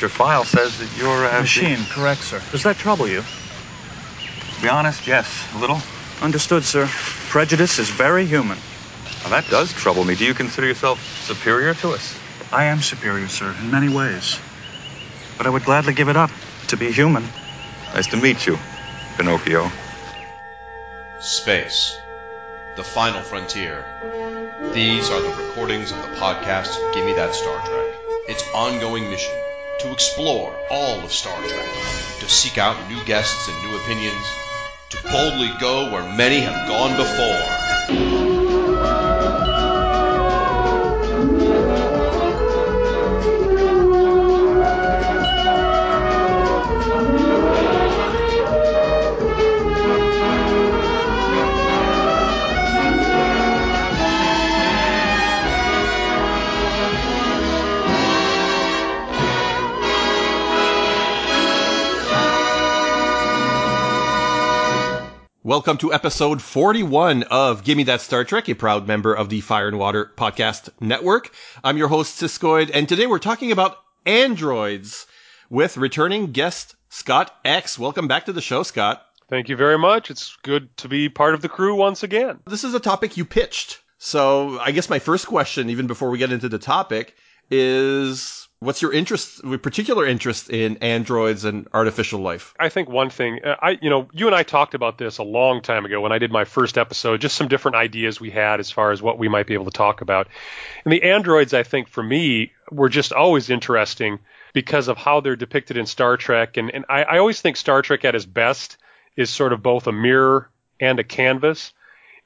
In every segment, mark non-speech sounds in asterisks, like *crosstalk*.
Your file says that you're a Machine, correct, sir. Does that trouble you? To be honest, yes, a little. Understood, sir. Prejudice is very human. Now, that does trouble me. Do you consider yourself superior to us? I am superior, sir, in many ways. But I would gladly give it up to be human. Nice to meet you, Pinocchio. Space. The final frontier. These are the recordings of the podcast Gimme That Star Trek. Its ongoing mission to explore all of Star Trek, to seek out new guests and new opinions, to boldly go where many have gone before. Welcome to episode 41 of Gimme That Star Trek, a proud member of the Fire and Water Podcast Network. I'm your host, Siskoid, and today we're talking about androids with returning guest Scott X. Welcome back to the show, Scott. Thank you very much. It's good to be part of the crew once again. This is a topic you pitched. So I guess my first question, even before we get into the topic, is what's your interest, particular interest in androids and artificial life? I think one thing, uh, I you know, you and I talked about this a long time ago when I did my first episode, just some different ideas we had as far as what we might be able to talk about. And the androids, I think for me, were just always interesting because of how they're depicted in Star Trek. And, and I, I always think Star Trek at its best is sort of both a mirror and a canvas.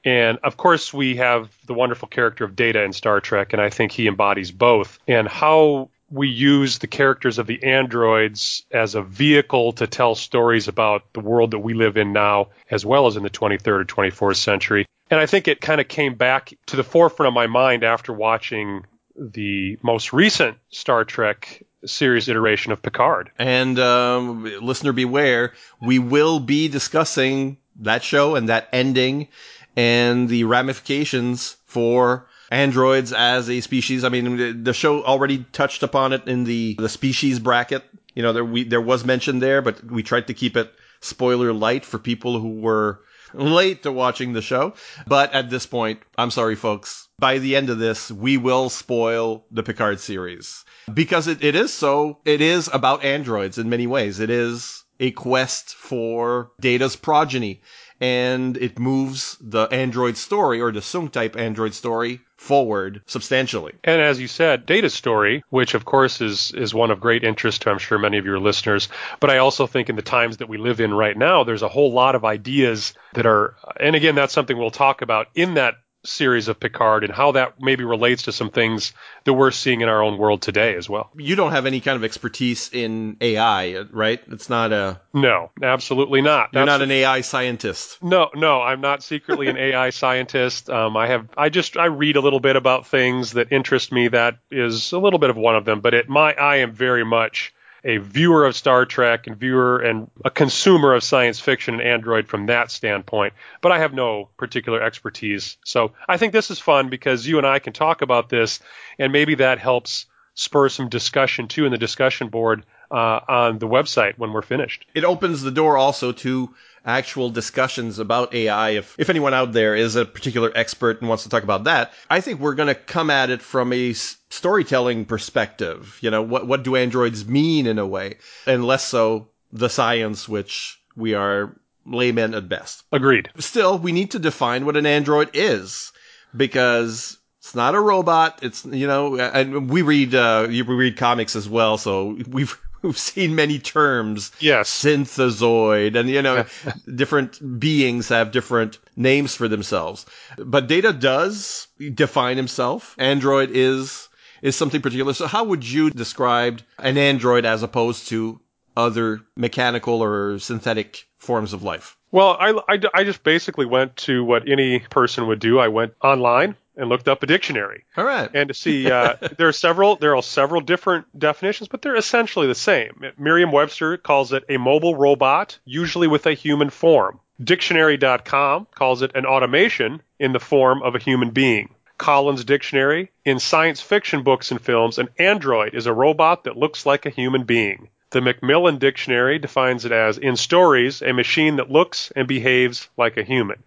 And of course, we have the wonderful character of Data in Star Trek, and I think he embodies both. And how we use the characters of the androids as a vehicle to tell stories about the world that we live in now, as well as in the 23rd or 24th century. And I think it kind of came back to the forefront of my mind after watching the most recent Star Trek series iteration of Picard. And um, listener beware, we will be discussing that show and that ending and the ramifications for androids as a species. I mean, the show already touched upon it in the the species bracket. You know, there we there was mention there, but we tried to keep it spoiler light for people who were late to watching the show. But at this point, I'm sorry, folks. By the end of this, we will spoil the Picard series because it, it is so. It is about androids in many ways. It is a quest for Data's progeny and it moves the android story or the Soong type android story forward substantially. And as you said, data story, which of course is is one of great interest to I'm sure many of your listeners, but I also think in the times that we live in right now, there's a whole lot of ideas that are and again that's something we'll talk about in that series of Picard and how that maybe relates to some things that we're seeing in our own world today as well. You don't have any kind of expertise in AI, right? It's not a No, absolutely not. You're That's- not an AI scientist. No, no, I'm not secretly an AI *laughs* scientist. Um, I have, I just, I read a little bit about things that interest me. That is a little bit of one of them. But it, my, I am very much a viewer of Star Trek and viewer and a consumer of science fiction and Android from that standpoint. But I have no particular expertise. So I think this is fun because you and I can talk about this, and maybe that helps spur some discussion too in the discussion board uh, on the website when we're finished. It opens the door also to actual discussions about AI. If, if anyone out there is a particular expert and wants to talk about that, I think we're going to come at it from a s- storytelling perspective. You know, what, what do androids mean in a way? And less so the science, which we are laymen at best. Agreed. Still, we need to define what an android is because it's not a robot. It's, you know, and we read, uh, we read comics as well. So we've, *laughs* we've seen many terms. Yes. synthezoid and you know *laughs* different beings have different names for themselves. But data does define himself. Android is is something particular. So how would you describe an android as opposed to other mechanical or synthetic forms of life Well, I, I, I just basically went to what any person would do. I went online and looked up a dictionary all right and to see uh, *laughs* there are several there are several different definitions, but they're essentially the same. Merriam-Webster calls it a mobile robot, usually with a human form. Dictionary.com calls it an automaton in the form of a human being. Collins Dictionary, in science fiction books and films, an android is a robot that looks like a human being. The Macmillan Dictionary defines it as, in stories, a machine that looks and behaves like a human.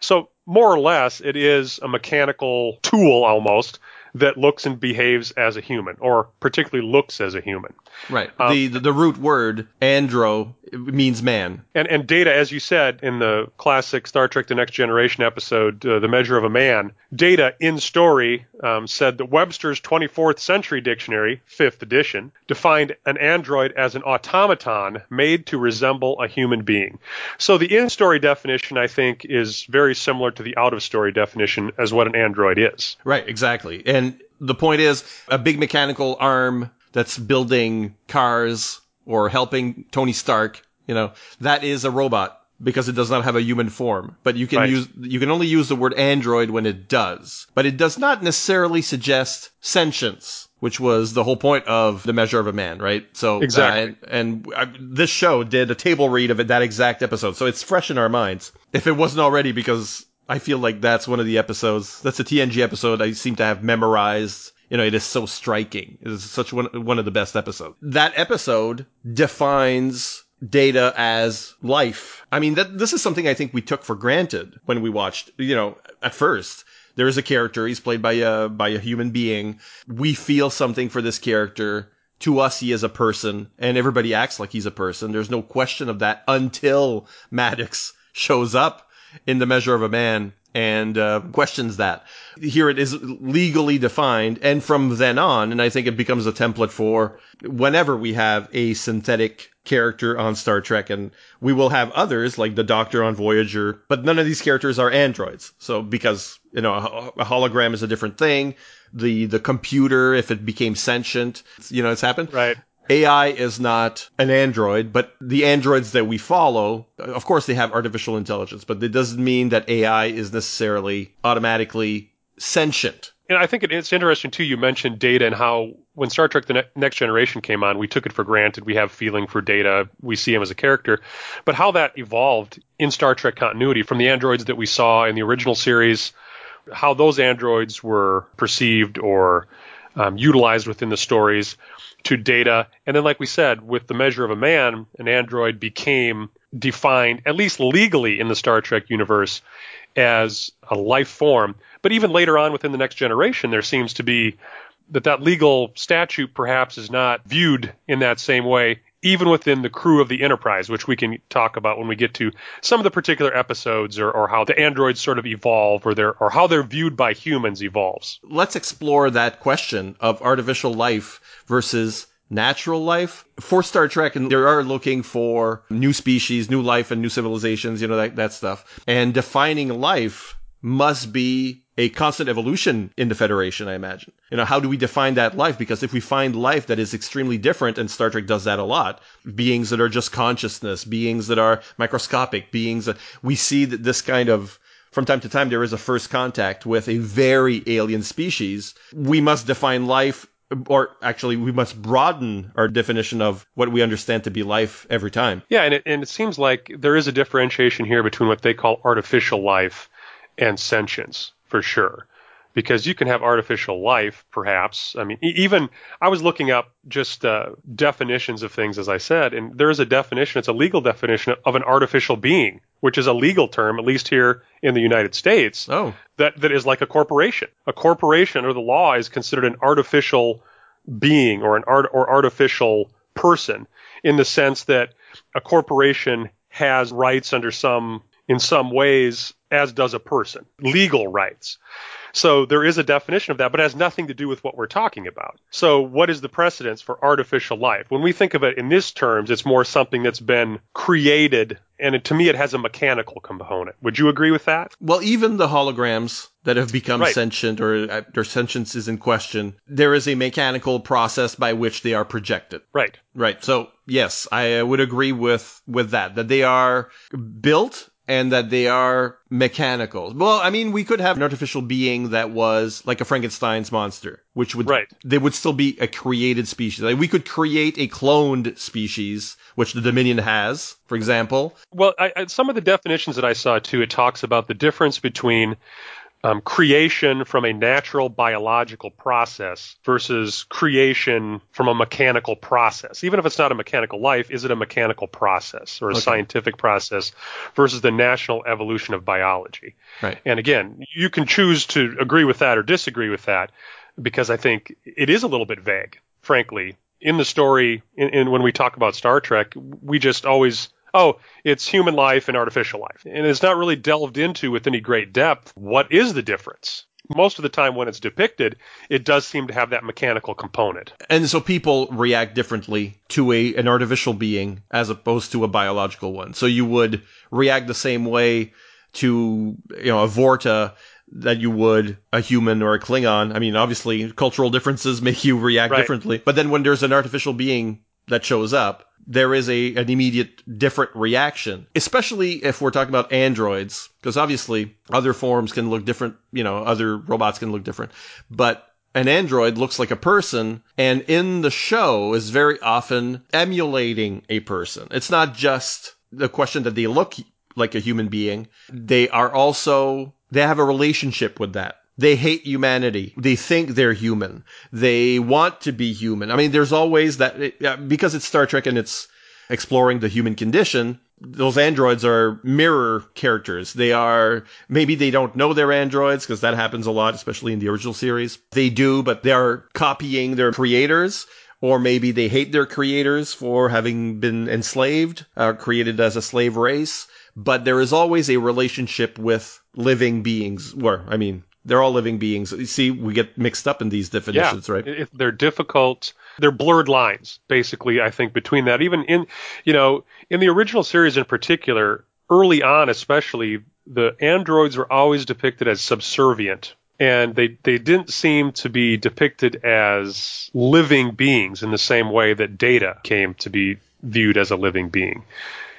So, more or less, it is a mechanical tool almost that looks and behaves as a human, or particularly looks as a human. Right. Um, the, the, the root word andro means man. And and data, as you said in the classic Star Trek: The Next Generation episode, uh, "The Measure of a Man," data in story um, said that Webster's 24th Century Dictionary, fifth edition, defined an android as an automaton made to resemble a human being. So the in-story definition, I think, is very similar to the out-of-story definition as what an android is. Right. Exactly. And the point is, a big mechanical arm that's building cars or helping Tony Stark, you know, that is a robot because it does not have a human form. But you can right. use you can only use the word android when it does. But it does not necessarily suggest sentience, which was the whole point of the measure of a man, right? So exactly. Uh, and, and uh, this show did a table read of it, that exact episode, so it's fresh in our minds. If it wasn't already, because I feel like that's one of the episodes. That's a TNG episode I seem to have memorized you know, it is so striking. It is such one, one of the best episodes. That episode defines data as life. I mean, that, this is something I think we took for granted when we watched, you know, at first. There is a character, he's played by a, by a human being. We feel something for this character. To us, he is a person, and everybody acts like he's a person. There's no question of that until Maddox shows up in the measure of a man and uh, questions that. Here it is legally defined, and from then on, and I think it becomes a template for whenever we have a synthetic character on Star Trek, and we will have others like the Doctor on Voyager, but none of these characters are androids. So because you know a, a hologram is a different thing, the the computer if it became sentient, you know, it's happened. Right. AI is not an android, but the androids that we follow, of course, they have artificial intelligence, but it doesn't mean that AI is necessarily automatically sentient. And I think it's interesting too. You mentioned data and how when Star Trek: The ne- Next Generation came on, we took it for granted. We have feeling for data. We see him as a character, but how that evolved in Star Trek continuity from the androids that we saw in the original series, how those androids were perceived or um, utilized within the stories to data. And then, like we said, with the measure of a man, an android became defined, at least legally in the Star Trek universe, as a life form. But even later on within the next generation, there seems to be that that legal statute perhaps is not viewed in that same way even within the crew of the Enterprise, which we can talk about when we get to some of the particular episodes or, or how the androids sort of evolve or they or how they're viewed by humans evolves. Let's explore that question of artificial life versus natural life. For Star Trek, and they are looking for new species, new life, and new civilizations, you know, that, that stuff. And defining life must be a constant evolution in the Federation, I imagine. You know, how do we define that life? Because if we find life that is extremely different, and Star Trek does that a lot, beings that are just consciousness, beings that are microscopic, beings that we see that this kind of from time to time there is a first contact with a very alien species. We must define life or actually we must broaden our definition of what we understand to be life every time. Yeah, and it, and it seems like there is a differentiation here between what they call artificial life and sentience for sure. Because you can have artificial life, perhaps. I mean, even I was looking up just uh, definitions of things, as I said, and there is a definition. It's a legal definition of an artificial being, which is a legal term, at least here in the United States. Oh. That that is like a corporation. A corporation, or the law, is considered an artificial being or an art or artificial person in the sense that a corporation has rights under some in some ways as does a person, legal rights. So there is a definition of that, but it has nothing to do with what we're talking about. So what is the precedence for artificial life? When we think of it in this terms, it's more something that's been created and it, to me it has a mechanical component. Would you agree with that? Well, even the holograms that have become right. sentient or uh, their sentience is in question, there is a mechanical process by which they are projected. Right. Right. So, yes, I uh, would agree with with that that they are built and that they are mechanical. Well, I mean, we could have an artificial being that was like a Frankenstein's monster, which would right. they would still be a created species. Like we could create a cloned species, which the Dominion has, for example. Well, I, I, some of the definitions that I saw too, it talks about the difference between um, creation from a natural biological process versus creation from a mechanical process. Even if it's not a mechanical life, is it a mechanical process or a Okay. scientific process versus the national evolution of biology? Right. And again, you can choose to agree with that or disagree with that because I think it is a little bit vague, frankly. In the story, in, in when we talk about Star Trek, we just always, oh, it's human life and artificial life. And it's not really delved into with any great depth what is the difference. Most of the time when it's depicted, it does seem to have that mechanical component. And so people react differently to a an artificial being as opposed to a biological one. So you would react the same way to you know a Vorta that you would a human or a Klingon. I mean, obviously cultural differences *laughs* make you react Right. differently. But then when there's an artificial being that shows up, there is a an immediate different reaction, especially if we're talking about androids, because obviously other forms can look different. You know, other robots can look different, but an android looks like a person, and in the show is very often emulating a person. It's not just the question that they look like a human being; they are also they have a relationship with that. They hate humanity. They think they're human. They want to be human. I mean, there's always that yeah, because it's Star Trek and it's exploring the human condition. Those androids are mirror characters. They are maybe they don't know they're androids because that happens a lot, especially in the original series. They do, but they are copying their creators. Or maybe they hate their creators for having been enslaved, uh, created as a slave race. But there is always a relationship with living beings. Or, I mean, they're all living beings. You see, we get mixed up in these definitions, right? If they're difficult, they're blurred lines, basically, I think, between that. Even in, you know, in the original series in particular, early on especially, the androids were always depicted as subservient. And they, they didn't seem to be depicted as living beings in the same way that Data came to be viewed as a living being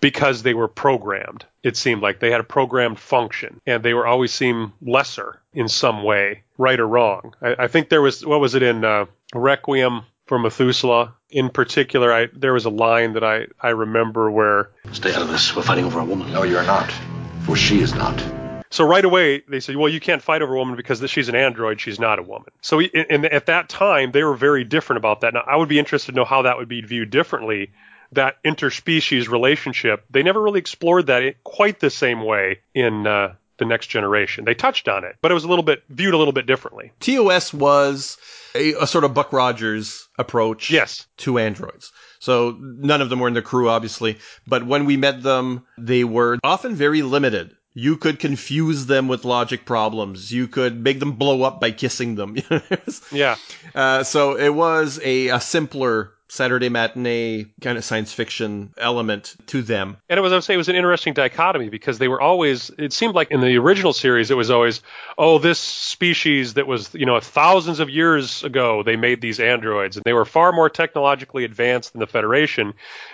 because they were programmed. It seemed like they had a programmed function and they were always seem lesser in some way, right or wrong. I, I think there was, what was it in uh, Requiem for Methuselah? In particular, I, there was a line that I, I remember where, Stay out of this. We're fighting over a woman. No, you're not. For she is not. so right away they said, well, you can't fight over a woman because she's an android, she's not a woman. So in, at that time, they were very different about that. Now, I would be interested to know how that would be viewed differently that interspecies relationship. They never really explored that in quite the same way in uh, the next generation. They touched on it, but it was a little bit viewed a little bit differently. TOS was a, a sort of Buck Rogers approach Yes. to androids. So none of them were in the crew, obviously, but when we met them, they were often very limited. You could confuse them with logic problems. You could make them blow up by kissing them. *laughs* Yeah. uh, so it was a, a simpler Saturday matinee kind of science fiction element to them. And it was, I would say, it was an interesting dichotomy because they were always, it seemed like in the original series, it was always, oh, this species that was, you know, thousands of years ago, they made these androids and they were far more technologically advanced than the Federation,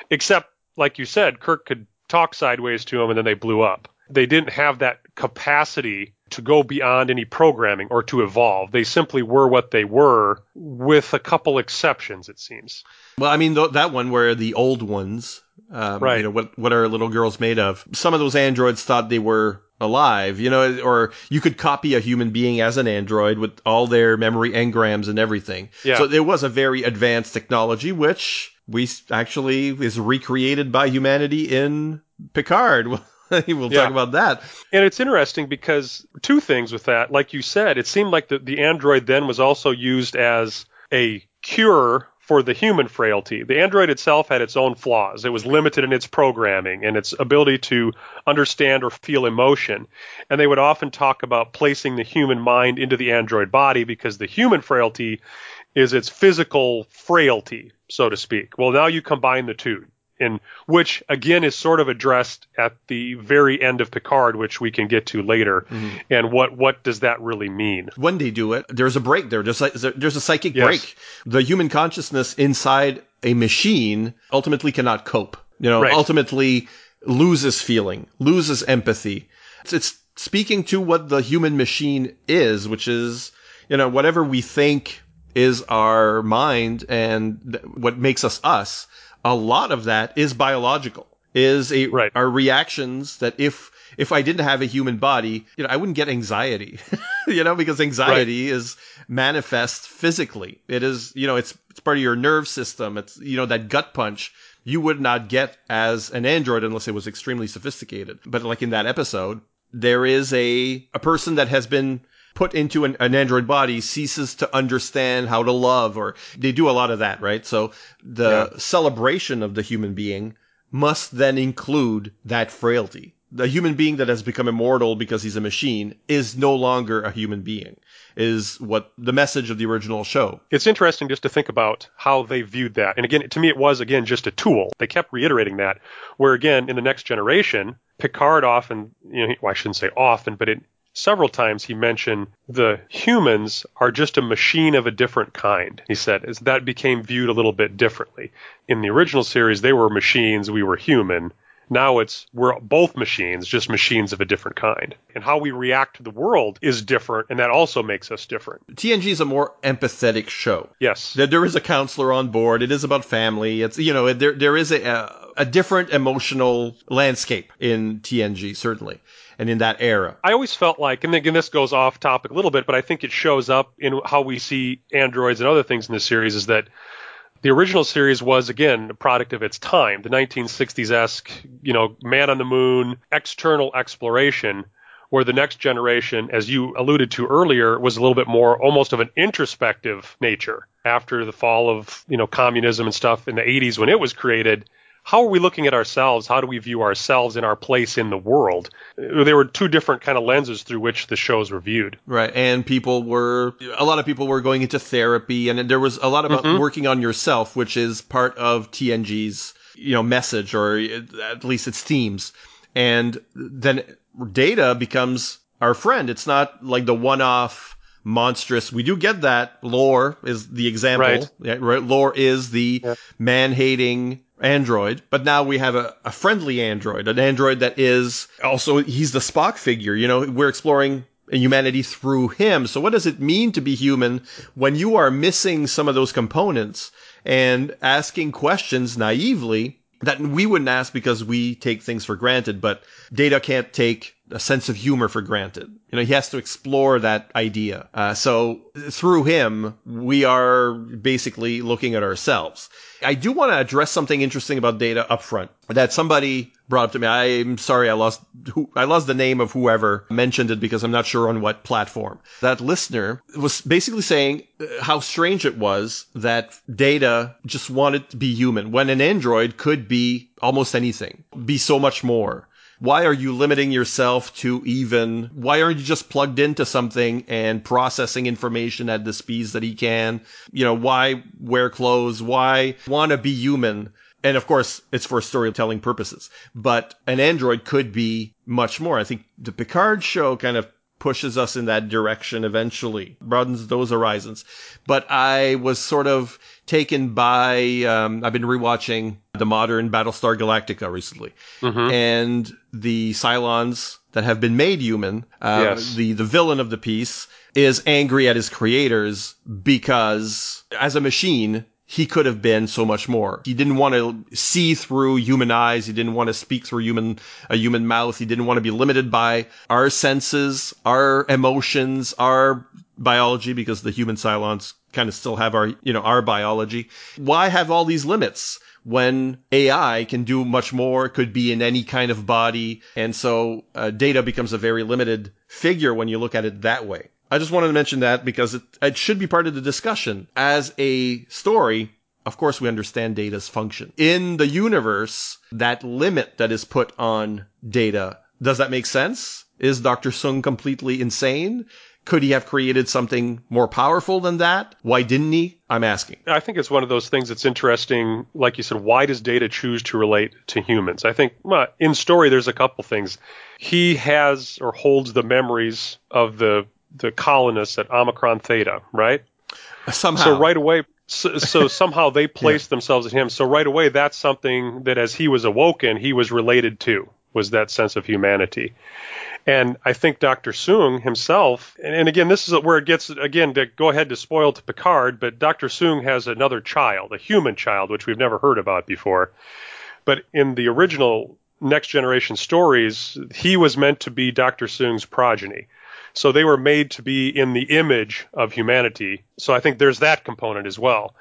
except, like you said, Kirk could talk sideways to them and then they blew up. They didn't have that capacity to go beyond any programming or to evolve. They simply were what they were with a couple exceptions, it seems. Well, I mean, th- that one where the old ones, um, Right. You know, what what are little girls made of? Some of those androids thought they were alive, you know, or you could copy a human being as an android with all their memory engrams and everything. Yeah. So it was a very advanced technology, which we actually is recreated by humanity in Picard. *laughs* *laughs* we'll Yeah. talk about that. And it's interesting because two things with that. Like you said, it seemed like the, the android then was also used as a cure for the human frailty. The android itself had its own flaws. It was limited in its programming and its ability to understand or feel emotion. And they would often talk about placing the human mind into the android body because the human frailty is its physical frailty, so to speak. Well, now you combine the two in which again is sort of addressed at the very end of Picard, which we can get to later. Mm-hmm. And what what does that really mean? when they do it, there's a break there. There's like there's a psychic Yes. break. The human consciousness inside a machine ultimately cannot cope. You know, Right. ultimately loses feeling, loses empathy. It's, it's speaking to what the human machine is, which is you know whatever we think is our mind and th- what makes us us. A lot of that is biological. is a Right. are reactions that if if I didn't have a human body, you know, I wouldn't get anxiety. *laughs* you know, because anxiety is manifest physically. It is, you know, it's it's part of your nerve system. It's you know that gut punch you would not get as an android unless it was extremely sophisticated. But like in that episode, there is a a person that has been put into an, an android body ceases to understand how to love or they do a lot of that, right? So the celebration of the human being must then include that frailty. The human being that has become immortal because he's a machine is no longer a human being, is what the message of the original show. It's interesting just to think about how they viewed that. And again, to me, it was, again, just a tool. They kept reiterating that. Where, again, in the next generation, Picard often, you know, well, I shouldn't say often, but it, several times he mentioned the humans are just a machine of a different kind. He said, as that became viewed a little bit differently. In the original series, they were machines, we were human. Now it's we're both machines, just machines of a different kind. And how we react to the world is different, and that also makes us different. TNG is a more empathetic show. Yes. There, there is a counselor on board. It is about family. It's you know there there is a a, a different emotional landscape in TNG certainly, and in that era. I always felt like, and again, this goes off topic a little bit, but I think it shows up in how we see androids and other things in this series is that the original series was, again, a product of its time, the 1960s esque, you know, man on the moon, external exploration, where the next generation, as you alluded to earlier, was a little bit more almost of an introspective nature after the fall of, you know, communism and stuff in the 80s when it was created how are we looking at ourselves? How do we view ourselves in our place in the world? There were two different kind of lenses through which the shows were viewed. Right. And people were, a lot of people were going into therapy and there was a lot about mm-hmm. working on yourself, which is part of TNG's, you know, message or at least its themes. And then data becomes our friend. It's not like the one off monstrous. We do get that. Lore is the example. Right. Yeah, right. Lore is the Yeah. man hating android, but now we have a, a friendly android, an android that is also, he's the Spock figure. You know, we're exploring humanity through him. So what does it mean to be human when you are missing some of those components and asking questions naively that we wouldn't ask because we take things for granted, but data can't take a sense of humor for granted. You know, he has to explore that idea. Uh, so through him, we are basically looking at ourselves. I do want to address something interesting about data up front that somebody brought up to me. I'm sorry, I lost who, I lost the name of whoever mentioned it because I'm not sure on what platform. That listener was basically saying uh, how strange it was that data just wanted to be human when an android could be almost anything, be so much more. Why are you limiting yourself to even, why aren't you just plugged into something and processing information at the speeds that he can? You know, why wear clothes? Why want to be human? And of course, it's for storytelling purposes. But an android could be much more. I think the Picard show kind of pushes us in that direction eventually, broadens those horizons. But I was sort of taken by, um, I've been rewatching the modern Battlestar Galactica recently. And the Cylons that have been made human, uh, Yes. the, the villain of the piece is angry at his creators because as a machine, he could have been so much more. He didn't want to see through human eyes. He didn't want to speak through human, a human mouth. He didn't want to be limited by our senses, our emotions, our biology, because the human Cylons kind of still have our, you know, our biology. Why have all these limits? When AI can do much more, could be in any kind of body. And so uh, data becomes a very limited figure when you look at it that way. I just wanted to mention that because it, it should be part of the discussion. As a story, of course, we understand data's function. In the universe, that limit that is put on data, does that make sense? Is Dr. Soong completely insane? Could he have created something more powerful than that? Why didn't he? I'm asking. I think it's one of those things that's interesting. Like you said, why does Data choose to relate to humans? I think well, in story, there's a couple things. He has or holds the memories of the the colonists at Omicron Theta, right? Somehow. So right away, so, so *laughs* somehow they placed themselves in him. So right away, that's something that as he was awoken, he was related to was that sense of humanity. And I think Dr. Soong himself, and, and again, this is where it gets, again, to go ahead to spoil to Picard, but Dr. Soong has another child, a human child, which we've never heard about before, But in the original Next Generation stories, he was meant to be Dr. Soong's progeny. So they were made to be in the image of humanity. So I think there's that component as well.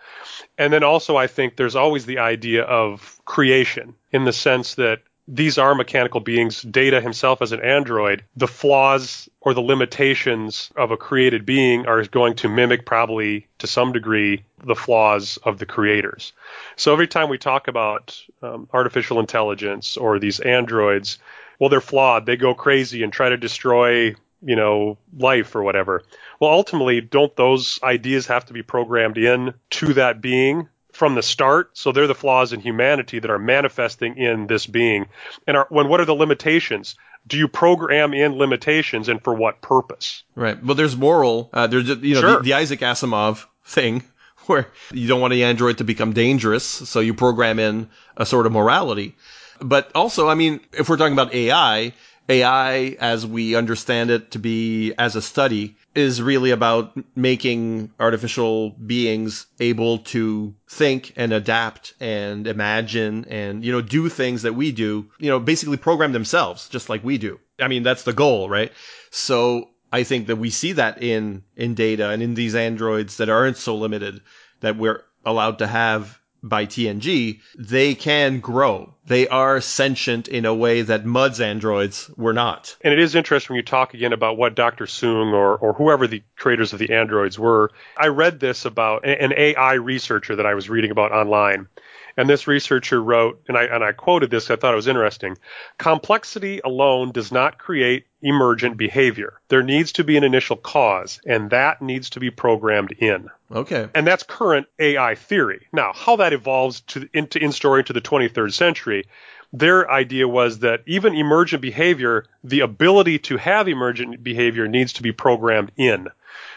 And then also I think there's always the idea of creation in the sense that these are mechanical beings. Data himself as an android, the flaws or the limitations of a created being are going to mimic probably to some degree the flaws of the creators. So every time we talk about um, artificial intelligence or these androids, well, they're flawed. They go crazy and try to destroy you know, life or whatever. Well, ultimately, don't those ideas have to be programmed in to that being from the start? So they're the flaws in humanity that are manifesting in this being. And are, when what are the limitations? Do you program in limitations and for what purpose? Right. Well, there's moral. Uh, there's you know Sure. the, the Isaac Asimov thing *laughs* where you don't want the android to become dangerous, so you program in a sort of morality. But also, I mean, if we're talking about AI, AI, as we understand it to be as a study, is really about making artificial beings able to think and adapt and imagine and, you know, do things that we do, you know, basically program themselves just like we do. I mean, that's the goal, right? So I think that we see that in, in data and in these androids that aren't so limited that we're allowed to have by TNG, they can grow. They are sentient in a way that Mudd's androids were not. And it is interesting when you talk again about what Dr. Soong or, or whoever the creators of the androids were. I read this about an AI researcher that I was reading about online. And this researcher wrote, and I, and I quoted this, I thought it was interesting. Complexity alone does not create emergent behavior. There needs to be an initial cause, and that needs to be programmed in. Okay. And that's current AI theory. Now, how that evolves to into in story into the 23rd century, their idea was that even emergent behavior, the ability to have emergent behavior needs to be programmed in.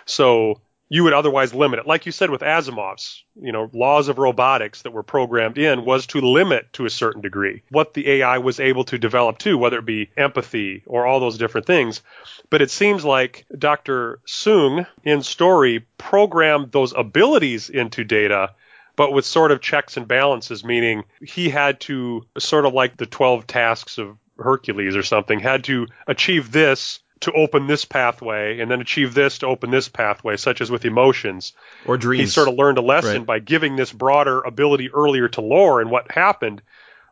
So you would otherwise limit it. Like you said with Asimov's, you know, laws of robotics that were programmed in was to limit to a certain degree what the AI was able to develop to, whether it be empathy or all those different things. But it seems like Dr. Soong in story programmed those abilities into data but with sort of checks and balances, meaning he had to sort of like the 12 tasks of Hercules or something, had to achieve this to open this pathway and then achieve this to open this pathway, such as with emotions. Or dreams. He sort of learned a lesson Right. by giving this broader ability earlier to Lore, and what happened,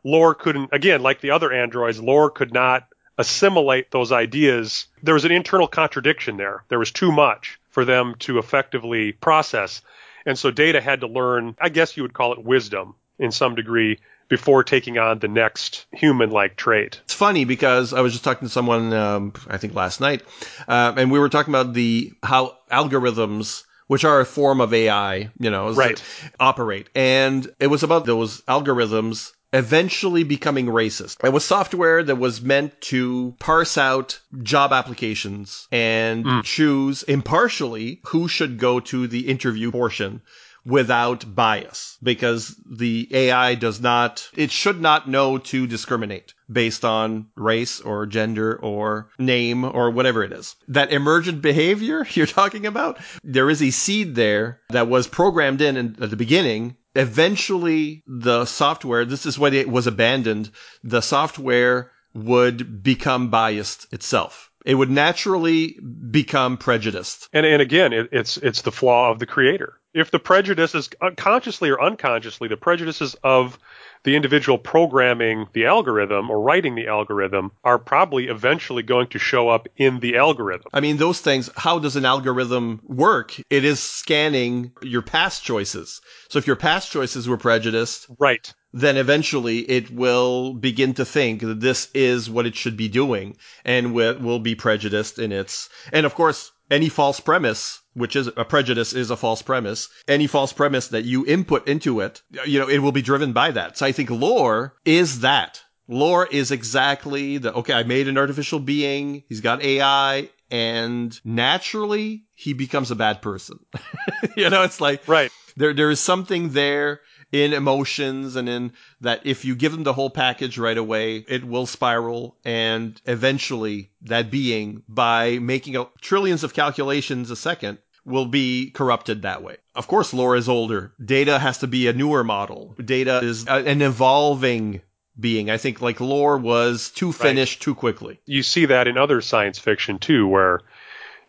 Lore couldn't, again, like the other androids, Lore could not assimilate those ideas. There was an internal contradiction there. There was too much for them to effectively process. And so Data had to learn, I guess you would call it wisdom in some degree, before taking on the next human like trait. It's funny because I was just talking to someone, um, I think last night, uh, and we were talking about the how algorithms, which are a form of AI, you know, Right. operate, and it was about those algorithms eventually becoming racist. It was software that was meant to parse out job applications and choose impartially who should go to the interview portion without bias because the AI does not, it should not know to discriminate based on race or gender or name or whatever it is. That emergent behavior *laughs* you're talking about, there is a seed there that was programmed in, in at the beginning. Eventually, the software, this is when it was abandoned, the software would become biased itself. It would naturally become prejudiced. And and again, it, it's it's the flaw of the creator. If the prejudice is consciously or unconsciously, the prejudices of the individual programming the algorithm or writing the algorithm are probably eventually going to show up in the algorithm. I mean, those things, how does an algorithm work? It is scanning your past choices. So if your past choices were prejudiced, Right. then eventually it will begin to think that this is what it should be doing and will be prejudiced in its, and of course, any false premise, which is a prejudice is a false premise, any false premise that you input into it, you know, it will be driven by that. So I think lore is that. Lore is exactly the, okay, I made an artificial being, he's got AI, and naturally he becomes a bad person. *laughs* you know, it's like, Right. there there is something there in emotions and in that if you give them the whole package right away, it will spiral and eventually that being by making a, trillions of calculations a second will be corrupted that way. Of course, lore is older. Data has to be a newer model. Data is a, an evolving being. I think like Lore was too finished too quickly. You see that in other science fiction too, where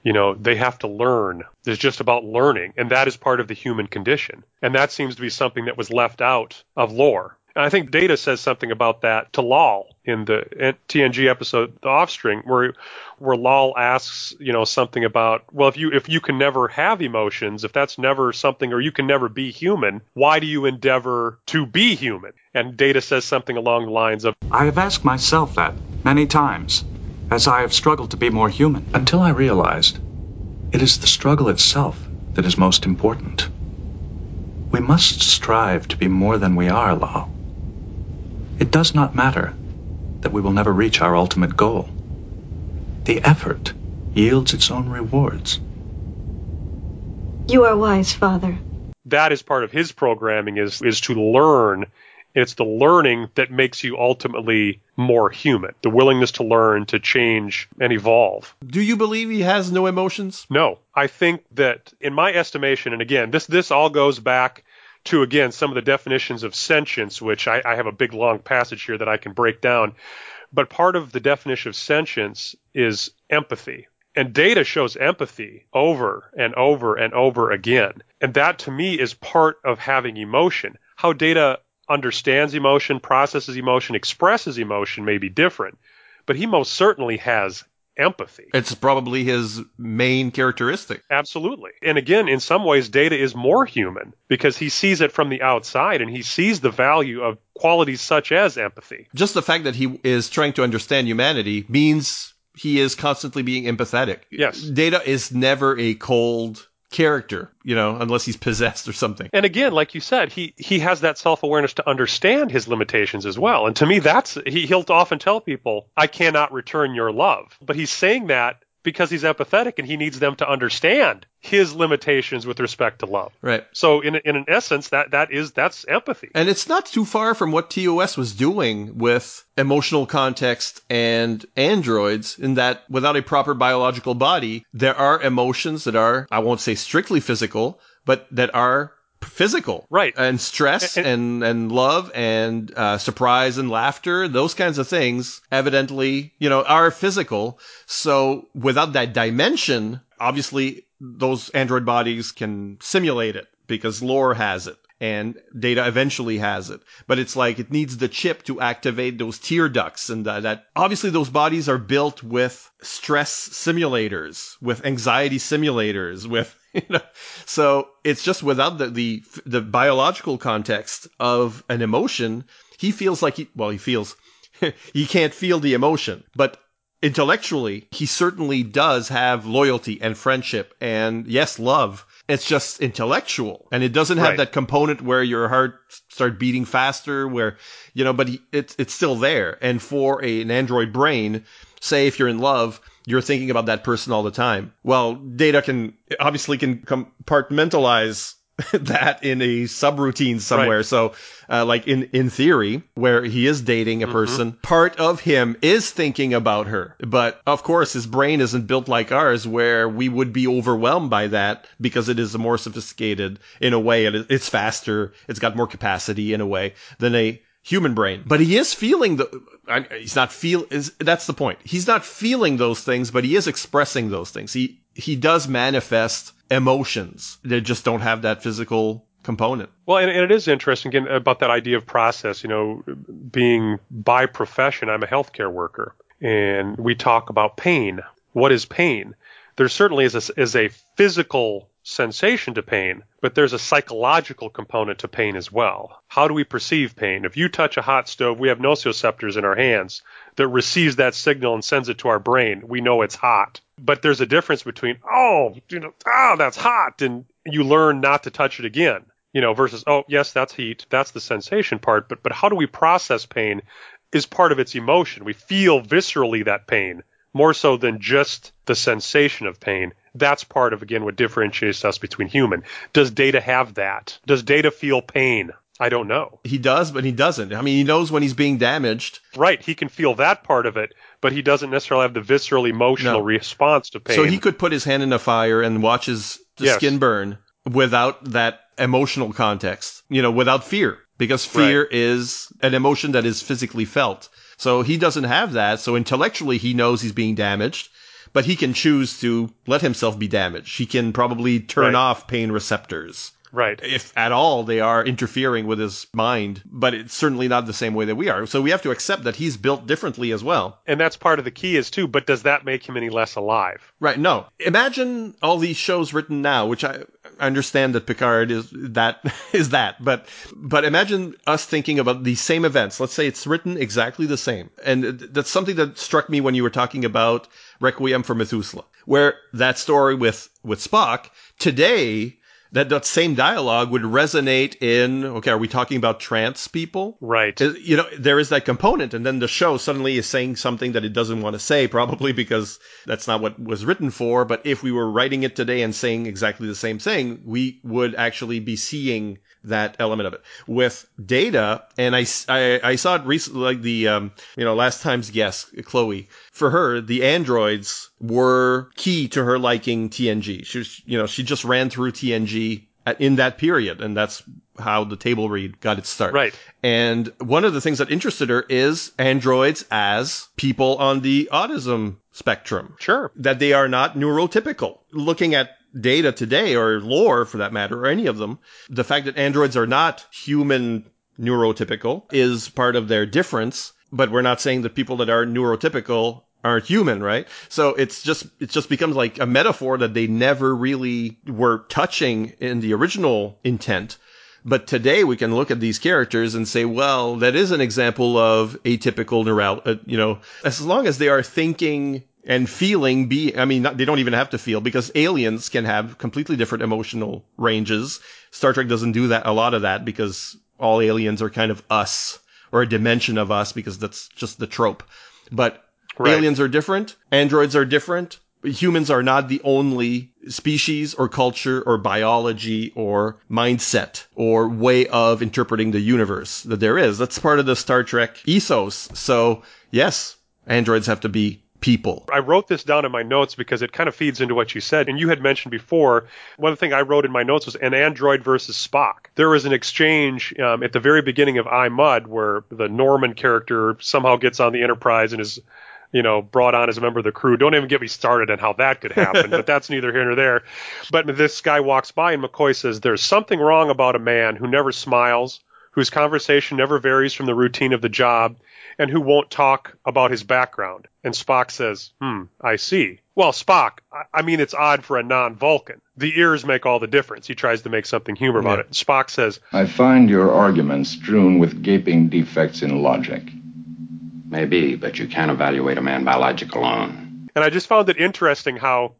you know they have to learn. It's just about learning, and that is part of the human condition. And that seems to be something that was left out of Lore. And I think Data says something about that to Lal in the TNG episode The Offspring, where where Lal asks, you know, something about, well, if you if you can never have emotions, if that's never something, or you can never be human, why do you endeavor to be human? And Data says something along the lines of, I have asked myself that many times, as I have struggled to be more human, until I realized it is the struggle itself that is most important. We must strive to be more than we are, Lal. It does not matter that we will never reach our ultimate goal. The effort yields its own rewards. You are wise, Father. that is part of his programming is is to learn. It's the learning that makes you ultimately more human. The willingness to learn, to change and evolve. Do you believe he has no emotions? No, I think that in my estimation, and again, this this all goes back to again some of the definitions of sentience, which I, I have a big long passage here that I can break down. But part of the definition of sentience is empathy. And data shows empathy over and over and over again. And that to me is part of having emotion. How data understands emotion, processes emotion, expresses emotion may be different, but he most certainly has empathy. It's probably his main characteristic. Absolutely. And again, in some ways, Data is more human because he sees it from the outside and he sees the value of qualities such as empathy. Just the fact that he is trying to understand humanity means he is constantly being empathetic. Yes. Data is never a cold character, you know, unless he's possessed or something. And again, like you said, he he has that self-awareness to understand his limitations as well. And to me that's he, he'll often tell people, "I cannot return your love." But he's saying that because he's empathetic and he needs them to understand his limitations with respect to love. Right. So in in an essence that that is that's empathy. And it's not too far from what TOS was doing with emotional context and androids in that without a proper biological body, there are emotions that are, I won't say strictly physical, but that are physical. Right. And stress And- and, and, love and uh, surprise and laughter, those kinds of things evidently, you know, are physical. So without that dimension, obviously those android bodies can simulate it because lore has it and data eventually has it. But it's like it needs the chip to activate those tear ducts and uh, that obviously those bodies are built with stress simulators, with anxiety simulators, with *laughs* you know, so it's just without the, the the biological context of an emotion, he feels like he well he feels *laughs* he can't feel the emotion, but intellectually he certainly does have loyalty and friendship and yes love. It's just intellectual. And it doesn't have Right. that component where your heart start beating faster where you know but he, it's it's still there. And for a, an android brain say if you're in love you're thinking about that person all the time. Well data can obviously can compartmentalize *laughs* that in a subroutine somewhere. Right. so uh, like in in theory where he is dating a person part of him is thinking about her. But of course his brain isn't built like ours where we would be overwhelmed by that because it is more sophisticated in a way. It- it's faster. It's got more capacity in a way than a human brain. But he is feeling the I- he's not feel is that's the point. He's not feeling those things but he is expressing those things. He he does manifest emotions that just don't have that physical component Well, and, and it is interesting again about that idea of process. You know, being by profession, I'm a healthcare worker, and we talk about pain. What is pain? There certainly is a, is a physical sensation to pain, but there's a psychological component to pain as well. How do we perceive pain? If you touch a hot stove, we have nociceptors in our hands that receives that signal and sends it to our brain. We know it's hot. But there's a difference between, oh, you know, ah, that's hot, and you learn not to touch it again you know, versus, oh, yes, that's heat. That's the sensation part. But, but how do we process pain is part of its emotion. We feel viscerally that pain more so than just the sensation of pain. That's part of, again, what differentiates us between human. Does data have that? Does data feel pain? I don't know. he does but he doesn't i mean he knows when he's being damaged Right. He can feel that part of it, but he doesn't necessarily have the visceral emotional No. response to pain. So he could put his hand in a fire and watch his the Yes. skin burn without that emotional context, you know, without fear. because fear is an emotion that is physically felt. So he doesn't have that. So intellectually, he knows he's being damaged, but he can choose to let himself be damaged. He can probably turn Right. off pain receptors. Right. If at all they are interfering with his mind, but it's certainly not the same way that we are. So we have to accept that he's built differently as well. And that's part of the key is too, but does that make him any less alive? Right. No. Imagine all these shows written now, which I I understand that Picard is that *laughs* is that, but but imagine us thinking about these same events. Let's say it's written exactly the same, and that's something that struck me when you were talking about Requiem for Methuselah, where that story with with Spock today. That, that same dialogue would resonate in, okay, are we talking about trans people? Right. Uh, You know, there is that component, and then the show suddenly is saying something that it doesn't want to say, probably because that's not what was written for. But if we were writing it today and saying exactly the same thing, we would actually be seeing that element of it with data. And I I saw it recently, like the, um, you know, last time's guest, Chloe. For her, the androids were key to her liking TNG. She was, you know, she just ran through TNG in that period, and that's how the table read got its start. Right. And one of the things that interested her is androids as people on the autism spectrum. Sure. That they are not neurotypical. Looking at data today, or lore for that matter, or any of them, the fact that androids are not human neurotypical is part of their difference. But we're not saying that people that are neurotypical aren't human, right? So it's just it just becomes like a metaphor that they never really were touching in the original intent. But today we can look at these characters and say, well, that is an example of atypical neural, uh, you know, as long as they are thinking and feeling be, I mean, not, they don't even have to feel because aliens can have completely different emotional ranges. Star Trek doesn't do that, a lot of that because all aliens are kind of us or a dimension of us because that's just the trope. But Right. aliens are different. Androids are different. Humans are not the only species or culture or biology or mindset or way of interpreting the universe that there is. That's part of the Star Trek ethos. So yes, androids have to be people. I wrote this down in my notes because it kind of feeds into what you said. And you had mentioned before, one thing I wrote in my notes was an android versus Spock. There was an exchange um, at the very beginning of I Mudd where the Norman character somehow gets on the Enterprise and is, you know, brought on as a member of the crew. Don't even get me started on how that could happen, but *laughs* that's neither here nor there. But this guy walks by and McCoy says, There's something wrong about a man who never smiles, whose conversation never varies from the routine of the job, and who won't talk about his background. And Spock says, Hmm, I see. Well, Spock, I, I mean, it's odd for a non Vulcan. The ears make all the difference. He tries to make something humor about Yeah. it. Spock says, I find your arguments strewn with gaping defects in logic. Maybe, but you can't evaluate a man by logic alone. and I just found it interesting how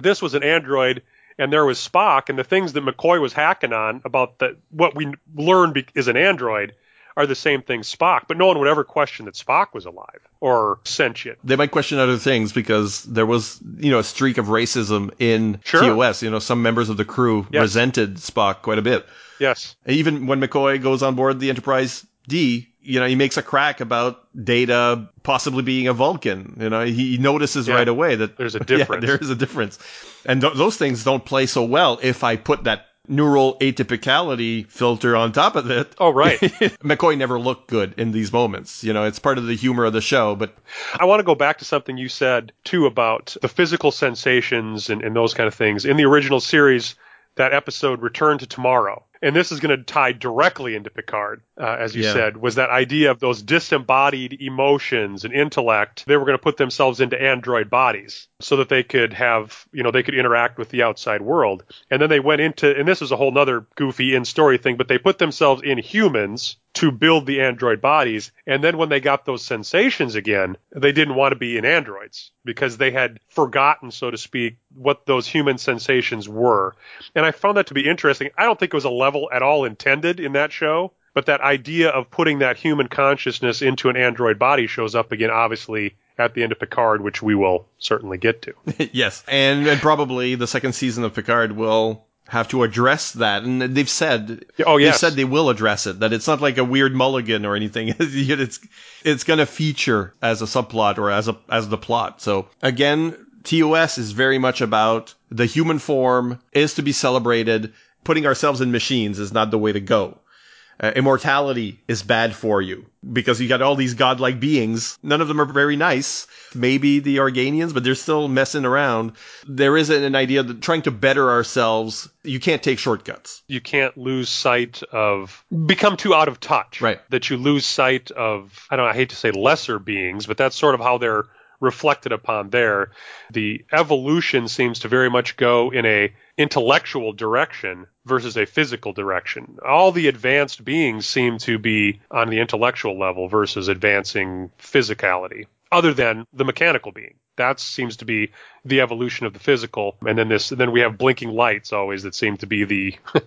this was an android and there was Spock, and the things that McCoy was hacking on about the, what we learned be, is an android are the same thing Spock, but no one would ever question that Spock was alive or sentient. They might question other things because there was, you know, a streak of racism in Sure. TOS. You know, some members of the crew Yes. resented Spock quite a bit. Yes. Even when McCoy goes on board the Enterprise D, you know, he makes a crack about Data possibly being a Vulcan. You know, he notices Yeah. right away that There's a *laughs* Yeah, difference. there is a difference, and th- those things don't play so well if I put that neural atypicality filter on top of it. Oh, right. *laughs* McCoy never looked good in these moments. You know, it's part of the humor of the show, but I want to go back to something you said too about the physical sensations and, and those kind of things. In the original series, that episode Return to Tomorrow, and this is going to tie directly into Picard, uh, as you Yeah. said, was that idea of those disembodied emotions and intellect. They were going to put themselves into android bodies so that they could have, you know, they could interact with the outside world. And then they went into, and this is a whole nother goofy in story thing, but they put themselves in humans to build the android bodies. And then when they got those sensations again, they didn't want to be in androids because they had forgotten, so to speak, what those human sensations were. And I found that to be interesting. I don't think it was a level at all intended in that show, but that idea of putting that human consciousness into an android body shows up again, obviously, at the end of Picard, which we will certainly get to. *laughs* yes, and, and probably the second season of Picard will have to address that, and they've said, Oh, said they will address it. That it's not like a weird mulligan or anything. *laughs* it's it's going to feature as a subplot or as a as the plot. So again, TOS is very much about the human form is to be celebrated. Putting ourselves in machines is not the way to go. Uh, immortality is bad for you because you got all these godlike beings. None of them are very nice. Maybe the Organians, but they're still messing around. There isn't an idea that trying to better ourselves, you can't take shortcuts. You can't lose sight of, become too out of touch. Right. That you lose sight of, I don't know, I hate to say lesser beings, but that's sort of how they're reflected upon there. The evolution seems to very much go in a intellectual direction versus a physical direction. All the advanced beings seem to be on the intellectual level versus advancing physicality, other than the mechanical being. That seems to be the evolution of the physical, and then this, then we have blinking lights always that seem to be the, *laughs*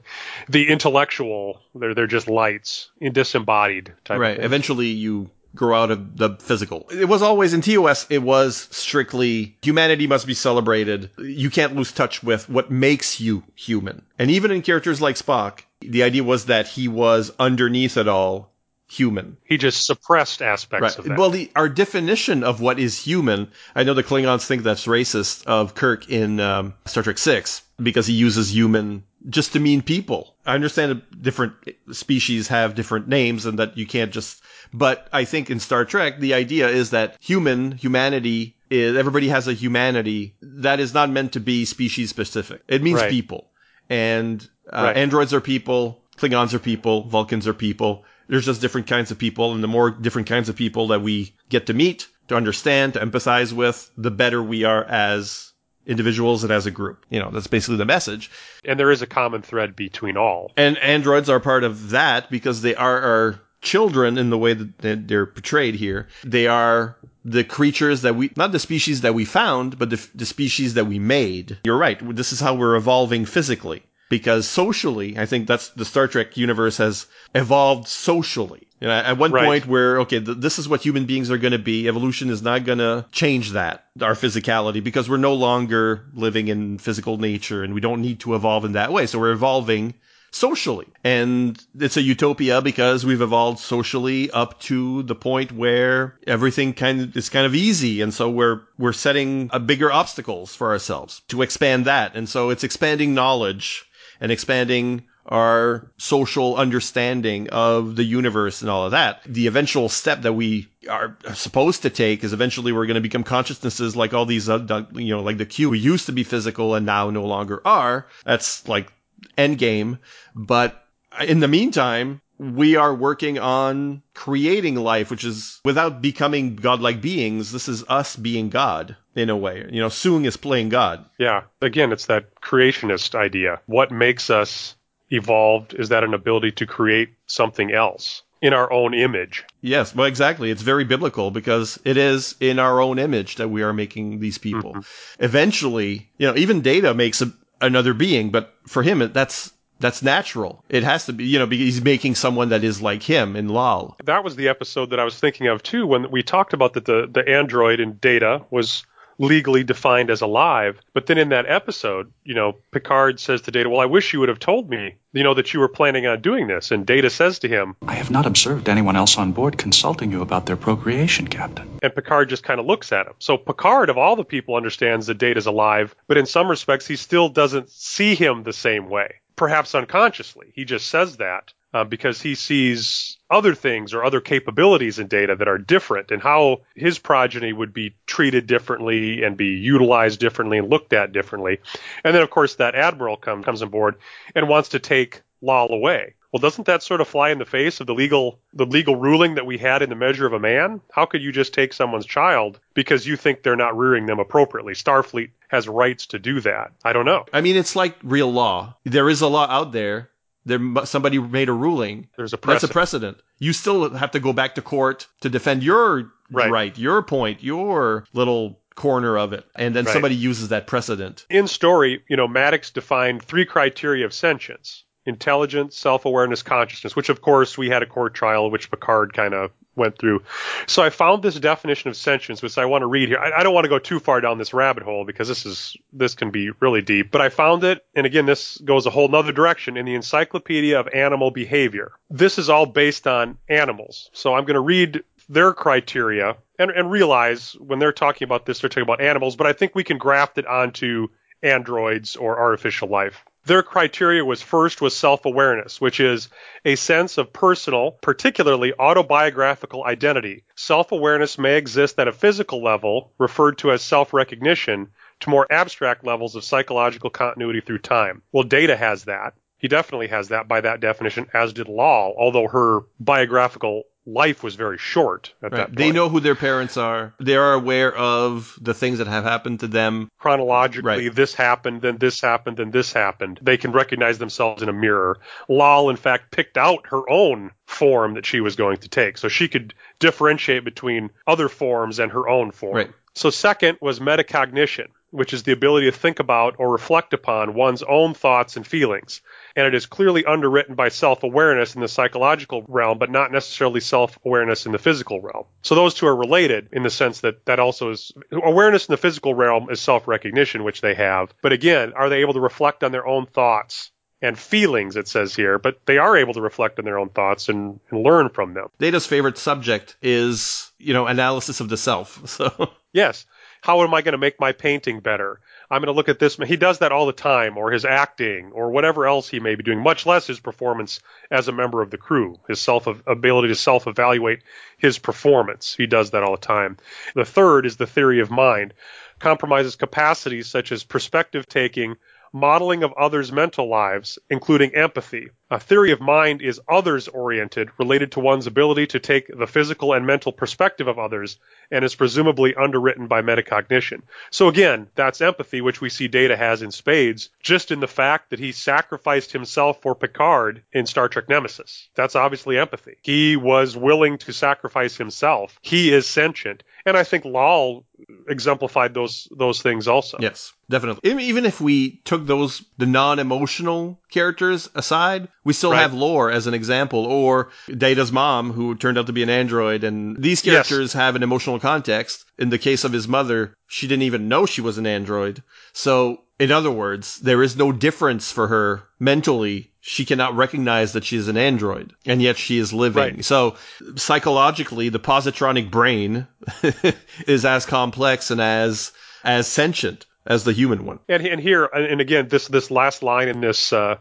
the intellectual. They're they're just lights, disembodied type. Right. Eventually, you grow out of the physical. It was always in TOS, it was strictly humanity must be celebrated. You can't lose touch with what makes you human. And even in characters like Spock, the idea was that he was underneath it all human. He just suppressed aspects Right. of that. Well, the, our definition of what is human, I know the Klingons think that's racist of Kirk in um, Star Trek 6 because he uses human just to mean people. I understand that different species have different names and that you can't just, but I think in Star Trek, the idea is that human, humanity, is, everybody has a humanity that is not meant to be species specific. It means Right. people. And uh, Right. androids are people, Klingons are people, Vulcans are people. There's just different kinds of people, and the more different kinds of people that we get to meet, to understand, to empathize with, the better we are as individuals and as a group. You know, that's basically the message. and there is a common thread between all. And androids are part of that because they are our children in the way that they're portrayed here. They are the creatures that we, not the species that we found, but the, the species that we made. You're right. This is how we're evolving physically. Because socially, I think that's the Star Trek universe has evolved socially. You know, at one Right. point where, okay, th- this is what human beings are going to be. Evolution is not going to change that, our physicality, because we're no longer living in physical nature and we don't need to evolve in that way. So we're evolving socially. And it's a utopia because we've evolved socially up to the point where everything kind of is kind of easy. And so we're, we're setting a bigger obstacles for ourselves to expand that. And so it's expanding knowledge and expanding our social understanding of the universe and all of that. The eventual step that we are supposed to take is eventually we're going to become consciousnesses like all these, uh, you know, like the Q used to be physical and now no longer are. That's like end game. But in the meantime, we are working on creating life, which is without becoming godlike beings. This is us being God in a way. You know, Soong is playing God. Yeah. Again, it's that creationist idea. What makes us evolved is that an ability to create something else in our own image. Yes, well, exactly. It's very biblical because it is in our own image that we are making these people. Mm-hmm. Eventually, you know, even Data makes a, another being, but for him, that's that's natural. It has to be, you know, because he's making someone that is like him in Lal. That was the episode that I was thinking of too when we talked about that the, the android in data was legally defined as alive. But then in that episode, you know, Picard says to Data, Well, I wish you would have told me, you know, that you were planning on doing this. And Data says to him, I have not observed anyone else on board consulting you about their procreation, Captain. and Picard just kind of looks at him. So Picard, of all the people, understands that Data's alive, but in some respects, he still doesn't see him the same way. Perhaps unconsciously. He just says that uh, because he sees other things or other capabilities in Data that are different and how his progeny would be treated differently and be utilized differently and looked at differently. And then, of course, that admiral come, comes on board and wants to take Lal away. Well, doesn't that sort of fly in the face of the legal the legal ruling that we had in the measure of a man? How could you just take someone's child because you think they're not rearing them appropriately? Starfleet has rights to do that. I don't know. I mean, it's like real law. There is a law out there. There, somebody made a ruling. There's a That's a precedent. precedent. You still have to go back to court to defend your Right. right, your point, your little corner of it, and then Right. somebody uses that precedent. in story, you know, Maddox defined three criteria of sentience intelligence, self awareness, consciousness, which of course we had a court trial, which Picard kind of went through. So I found this definition of sentience, which I want to read here. I, I don't want to go too far down this rabbit hole because this is this can be really deep. But I found it, and again, this goes a whole nother direction in the Encyclopedia of Animal Behavior. This is all based on animals. So I'm going to read their criteria and, and realize when they're talking about this, they're talking about animals, but I think we can graft it onto androids or artificial life. Their criteria was first was self-awareness, which is a sense of personal, particularly autobiographical identity. Self-awareness may exist at a physical level, referred to as self-recognition, to more abstract levels of psychological continuity through time. Well, Data has that. He definitely has that by that definition, as did Lal, although her biographical life was very short at Right. that point. They know who their parents are. They are aware of the things that have happened to them. chronologically Right. this happened, then this happened, then this happened. They can recognize themselves in a mirror. Lal, in fact, picked out her own form that she was going to take, so she could differentiate between other forms and her own form. Right. So second was metacognition, which is the ability to think about or reflect upon one's own thoughts and feelings. And it is clearly underwritten by self-awareness in the psychological realm, but not necessarily self-awareness in the physical realm. So those two are related in the sense that that also is awareness in the physical realm is self-recognition, which they have. But again, are they able to reflect on their own thoughts? And feelings, it says here, but they are able to reflect on their own thoughts and, and learn from them. Data's favorite subject is, you know, analysis of the self. *laughs* So Yes. How am I going to make my painting better? I'm going to look at this. He does that all the time, or his acting, or whatever else he may be doing, much less his performance as a member of the crew, his self ability to self evaluate his performance. He does that all the time. The third is the theory of mind, compromises capacities such as perspective taking, modeling of others' mental lives, including empathy. A theory of mind is others oriented, related to one's ability to take the physical and mental perspective of others, and is presumably underwritten by metacognition. So again, that's empathy, which we see Data has in spades, just in the fact that he sacrificed himself for Picard in Star Trek Nemesis. That's obviously empathy. He was willing to sacrifice himself. He is sentient. And I think Lal exemplified those those things also. Yes, definitely. Even- if we took those the non-emotional characters aside, we still Right. have Lore as an example, or Data's mom, who turned out to be an android, and these Yes. characters have an emotional context. In the case of his mother, she didn't even know she was an android. So, in other words, there is no difference for her mentally. She cannot recognize that she is an android, and yet she is living. Right. So, psychologically, the positronic brain *laughs* is as complex and as as sentient as the human one. And, and here, and again, this this last line in this uh,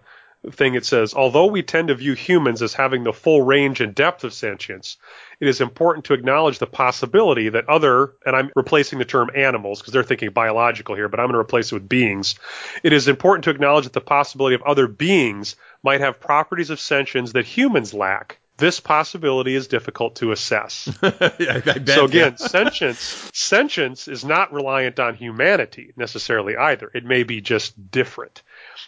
thing, it says, although we tend to view humans as having the full range and depth of sentience, it is important to acknowledge the possibility that other, and I'm replacing the term animals because they're thinking biological here, but I'm going to replace it with beings. It is important to acknowledge that the possibility of other beings might have properties of sentience that humans lack. This possibility is difficult to assess. *laughs* Bet, So again, yeah. sentience sentience is not reliant on humanity necessarily either. It may be just different.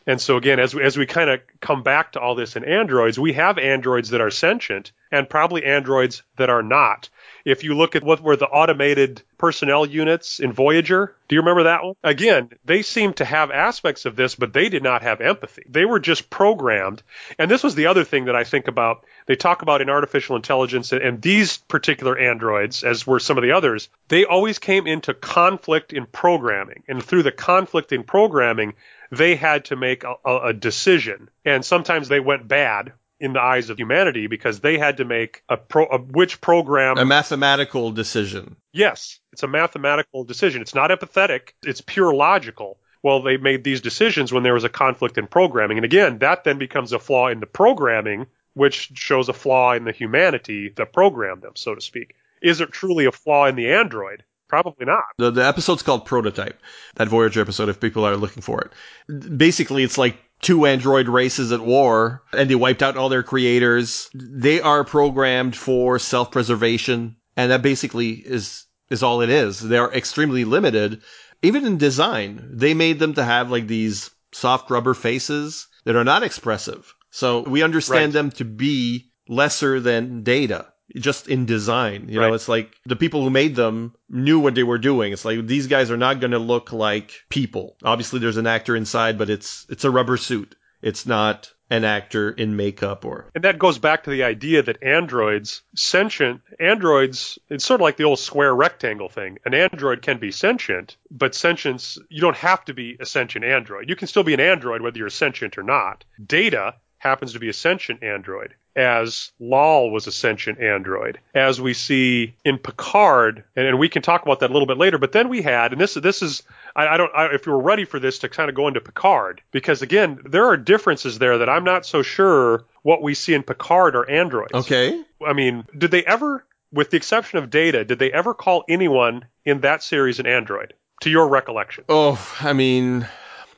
And so again, as we, as we kind of come back to all this in androids, we have androids that are sentient and probably androids that are not. If you look at what were the automated personnel units in Voyager, do you remember that one? Again, they seem to have aspects of this, but they did not have empathy. They were just programmed. And this was the other thing that I think about. They talk about in artificial intelligence and, these particular androids, as were some of the others, they always came into conflict in programming. And through the conflict in programming, they had to make a, a, decision. And sometimes they went bad in the eyes of humanity because they had to make a pro, a, which program a mathematical decision. Yes, it's a mathematical decision. It's not empathetic, it's pure logical. Well, they made these decisions when there was a conflict in programming. And again, that then becomes a flaw in the programming, which shows a flaw in the humanity that programmed them, so to speak. Is it truly a flaw in the android? Probably not. The, the episode's called Prototype, that Voyager episode, if people are looking for it. Basically, it's like two android races at war, and they wiped out all their creators. They are programmed for self-preservation, and that basically is, is all it is. They're extremely limited. Even in design, they made them to have like these soft rubber faces that are not expressive. So we understand Right. them to be lesser than data just in design. You Right. know, it's like the people who made them knew what they were doing. It's like these guys are not going to look like people. Obviously, there's an actor inside, but it's it's a rubber suit. It's not an actor in makeup or And that goes back to the idea that androids, sentient androids, it's sort of like the old square rectangle thing. An android can be sentient, but sentience, you don't have to be a sentient android. You can still be an android whether you're sentient or not. Data happens to be a sentient android. As Lal was a sentient android, as we see in Picard, and, and we can talk about that a little bit later. But then we had, and this this is, I, I don't, I, if you were ready for this to kind of go into Picard, because again, there are differences there that I'm not so sure what we see in Picard are androids. Okay. I mean, did they ever, with the exception of Data, did they ever call anyone in that series an android? To your recollection? Oh, I mean,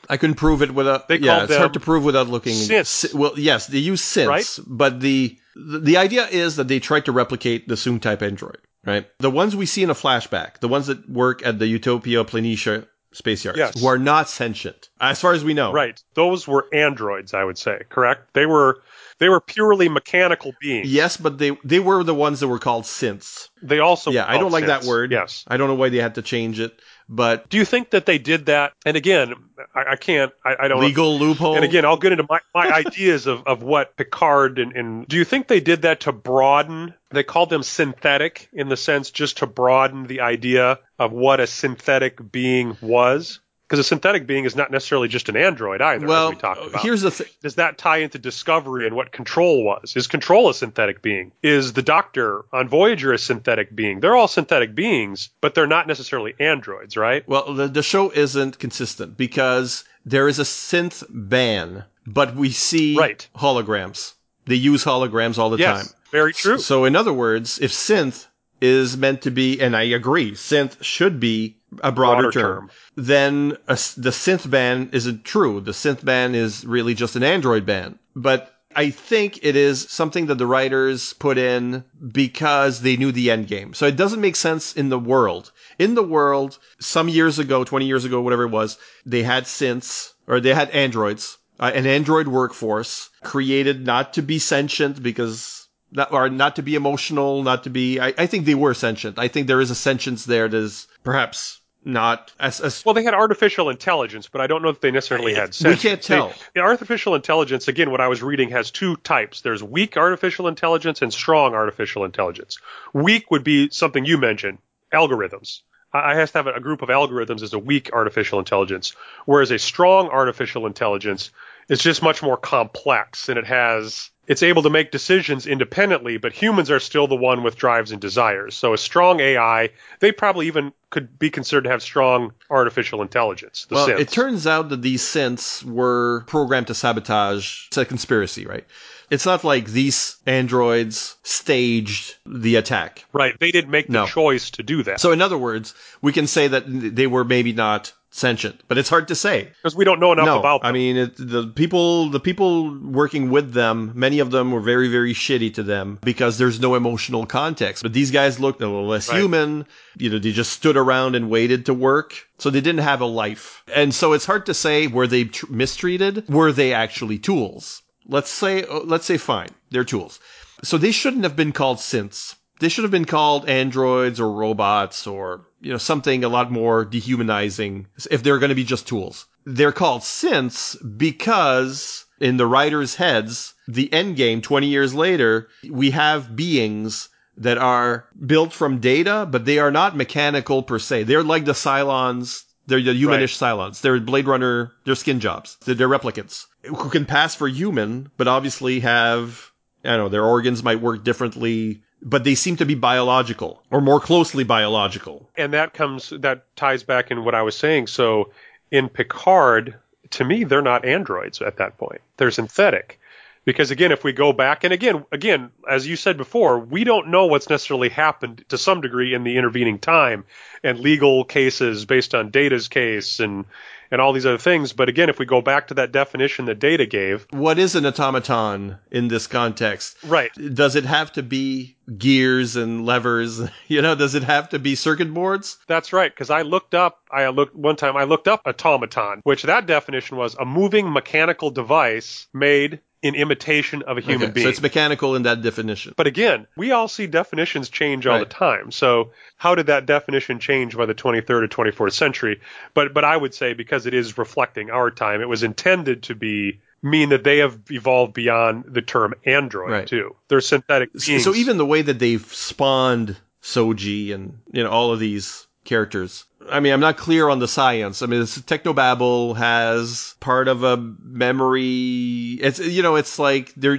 I couldn't prove it without. They yeah, it's hard to prove without looking. synths. Si- Well, yes, they use synths, Right? but the, the idea is that they tried to replicate the Soong type android, right? The ones we see in a flashback, the ones that work at the Utopia Planitia space yards, Yes. who are not sentient, as far as we know. Right. Those were androids, I would say. Correct? They were they were purely mechanical beings. Yes, but they they were the ones that were called synths. They also yeah, I don't like that word. Yes. I don't know why they had to change it, but Do you think that they did that? And again, I, I can't. I, I don't. legal loophole. And again, I'll get into my, my ideas of, of what Picard and, and do you think they did that to broaden? They called them synthetic in the sense just to broaden the idea of what a synthetic being was. Because a synthetic being is not necessarily just an android either, well, as we talked about. here's the thing. does that tie into discovery and what control was? Is control a synthetic being? Is the doctor on Voyager a synthetic being? They're all synthetic beings, but they're not necessarily androids, right? Well, the, the show isn't consistent because there is a synth ban, but we see Right. holograms. They use holograms all the yes, time. very true. So, in other words, if synth is meant to be, and I agree, synth should be a broader, Broader term, term. then a the synth ban isn't true. The synth ban is really just an Android ban. But I think it is something that the writers put in because they knew the end game. So it doesn't make sense in the world. In the world, some years ago, 20 years ago, whatever it was, they had synths, or they had androids, uh, an android workforce created not to be sentient because not, or not to be emotional, not to be. I, I think they were sentient. I think there is a sentience there that is perhaps not as, as Well, they had artificial intelligence, but I don't know that they necessarily had We can't tell. They- artificial intelligence, again, what I was reading has two types. There's weak artificial intelligence and strong artificial intelligence. Weak would be something you mentioned, algorithms. I I have to have a group of algorithms as a weak artificial intelligence, whereas a strong artificial intelligence is just much more complex and it has it's able to make decisions independently, but humans are still the one with drives and desires. So a strong AI, they probably even could be considered to have strong artificial intelligence. The well, synths. it turns out that these synths were programmed to sabotage. It's a conspiracy, right? It's not like these androids staged the attack. right. They didn't make the No. choice to do that So, in other words, we can say that they were maybe not sentient, but it's hard to say. because we don't know enough no, about them. I mean, it, the people, the people working with them, many of them were very, very shitty to them because there's no emotional context. But these guys looked a little less Right. human. You know, they just stood around and waited to work. So they didn't have a life. And so it's hard to say, were they tr- mistreated? Were they actually tools? Let's say, let's say fine. They're tools. So they shouldn't have been called synths. They should have been called androids or robots or, you know, something a lot more dehumanizing if they're going to be just tools. They're called synths because in the writers' heads, the end game 20 years later, we have beings that are built from data, but they are not mechanical per se. They're like the Cylons. They're the humanish Cylons. They're Blade Runner. They're skin jobs. They're, they're replicants who can pass for human, but obviously have, I don't know, their organs might work differently, but they seem to be biological or more closely biological. and that comes that ties back in what I was saying. So in Picard, to me, they're not androids at that point. They're synthetic. Because again, if we go back and again, again, as you said before, we don't know what's necessarily happened to some degree in the intervening time and legal cases based on Data's case and and all these other things. But again, if we go back to that definition that Data gave, What is an automaton in this context? right, Does it have to be gears and levers? *laughs* You know, does it have to be circuit boards? That's right, because I looked up. I looked one time. I looked up automaton, which that definition was a moving mechanical device made in imitation of a human Okay, being. So it's mechanical in that definition. but again, we all see definitions change all Right. the time. So how did that definition change by the 23rd or 24th century? But but I would say because it is reflecting our time, it was intended to be mean that they have evolved beyond the term android Right. too. They're synthetic beings. So even the way that they've spawned Soji and you know all of these characters. I mean, I'm not clear on the science. I mean, this Technobabble has part of a memory. It's you know, it's like they're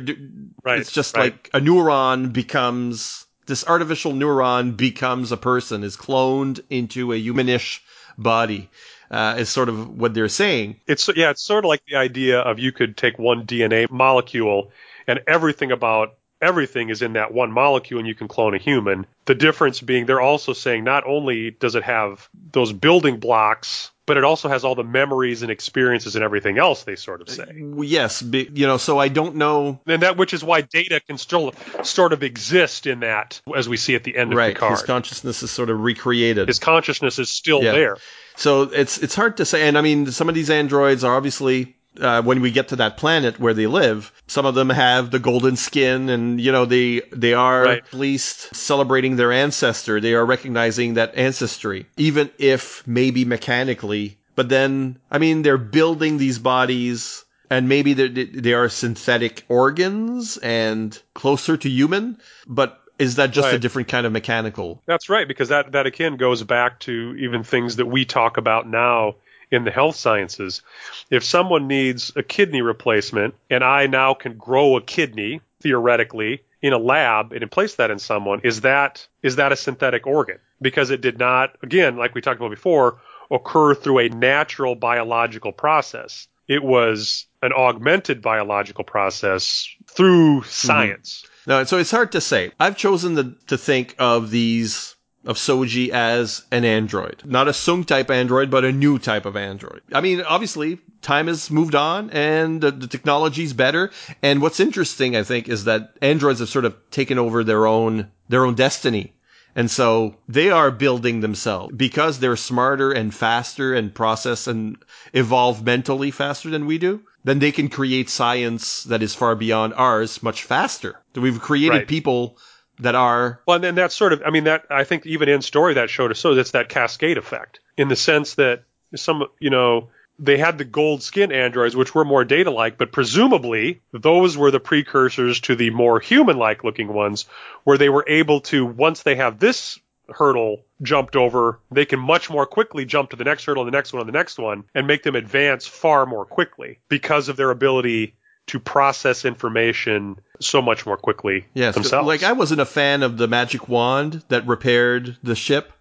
Right, It's just right. like a neuron becomes this artificial neuron becomes a person, is cloned into a humanish body. Uh, is sort of what they're saying. It's yeah, it's sort of like the idea of you could take one DNA molecule and everything about everything is in that one molecule and you can clone a human. The difference being they're also saying not only does it have those building blocks, but it also has all the memories and experiences and everything else they sort of say. Uh, yes, be, you know. So I don't know. And that which is why data can still sort of exist in that as we see at the end of Right, Picard. his consciousness is sort of recreated. His consciousness is still Yeah. there. So it's it's hard to say. And I mean, some of these androids are obviously. Uh, when we get to that planet where they live, some of them have the golden skin, and you know they they are Right. at least celebrating their ancestor. They are recognizing that ancestry, even if maybe mechanically. But then, I mean, they're building these bodies, and maybe they they are synthetic organs and closer to human. But is that just a different kind of mechanical? That's right, because that, that again goes back to even things that we talk about now in the health sciences. If someone needs a kidney replacement and I now can grow a kidney, theoretically, in a lab and place that in someone, is that is that a synthetic organ? Because it did not, again, like we talked about before, occur through a natural biological process. It was an augmented biological process through mm-hmm. science. No, so it's hard to say. I've chosen the, to think of these of Soji as an android, not a Soong type android, but a new type of android. I mean, obviously, time has moved on and the, the technology's better. And what's interesting, I think, is that androids have sort of taken over their own their own destiny. And so they are building themselves because they're smarter and faster and process and evolve mentally faster than we do. Then they can create science that is far beyond ours much faster. We've created Right. people that are Well, and then that's sort of, I mean, that I think even in story that showed us so that's that cascade effect in the sense that some, you know, they had the gold skin androids, which were more data like, but presumably those were the precursors to the more human like looking ones, where they were able to, once they have this hurdle jumped over, they can much more quickly jump to the next hurdle, and the next one, and the next one, and make them advance far more quickly because of their ability to process information so much more quickly yes, themselves. like I wasn't a fan of the magic wand that repaired the ship.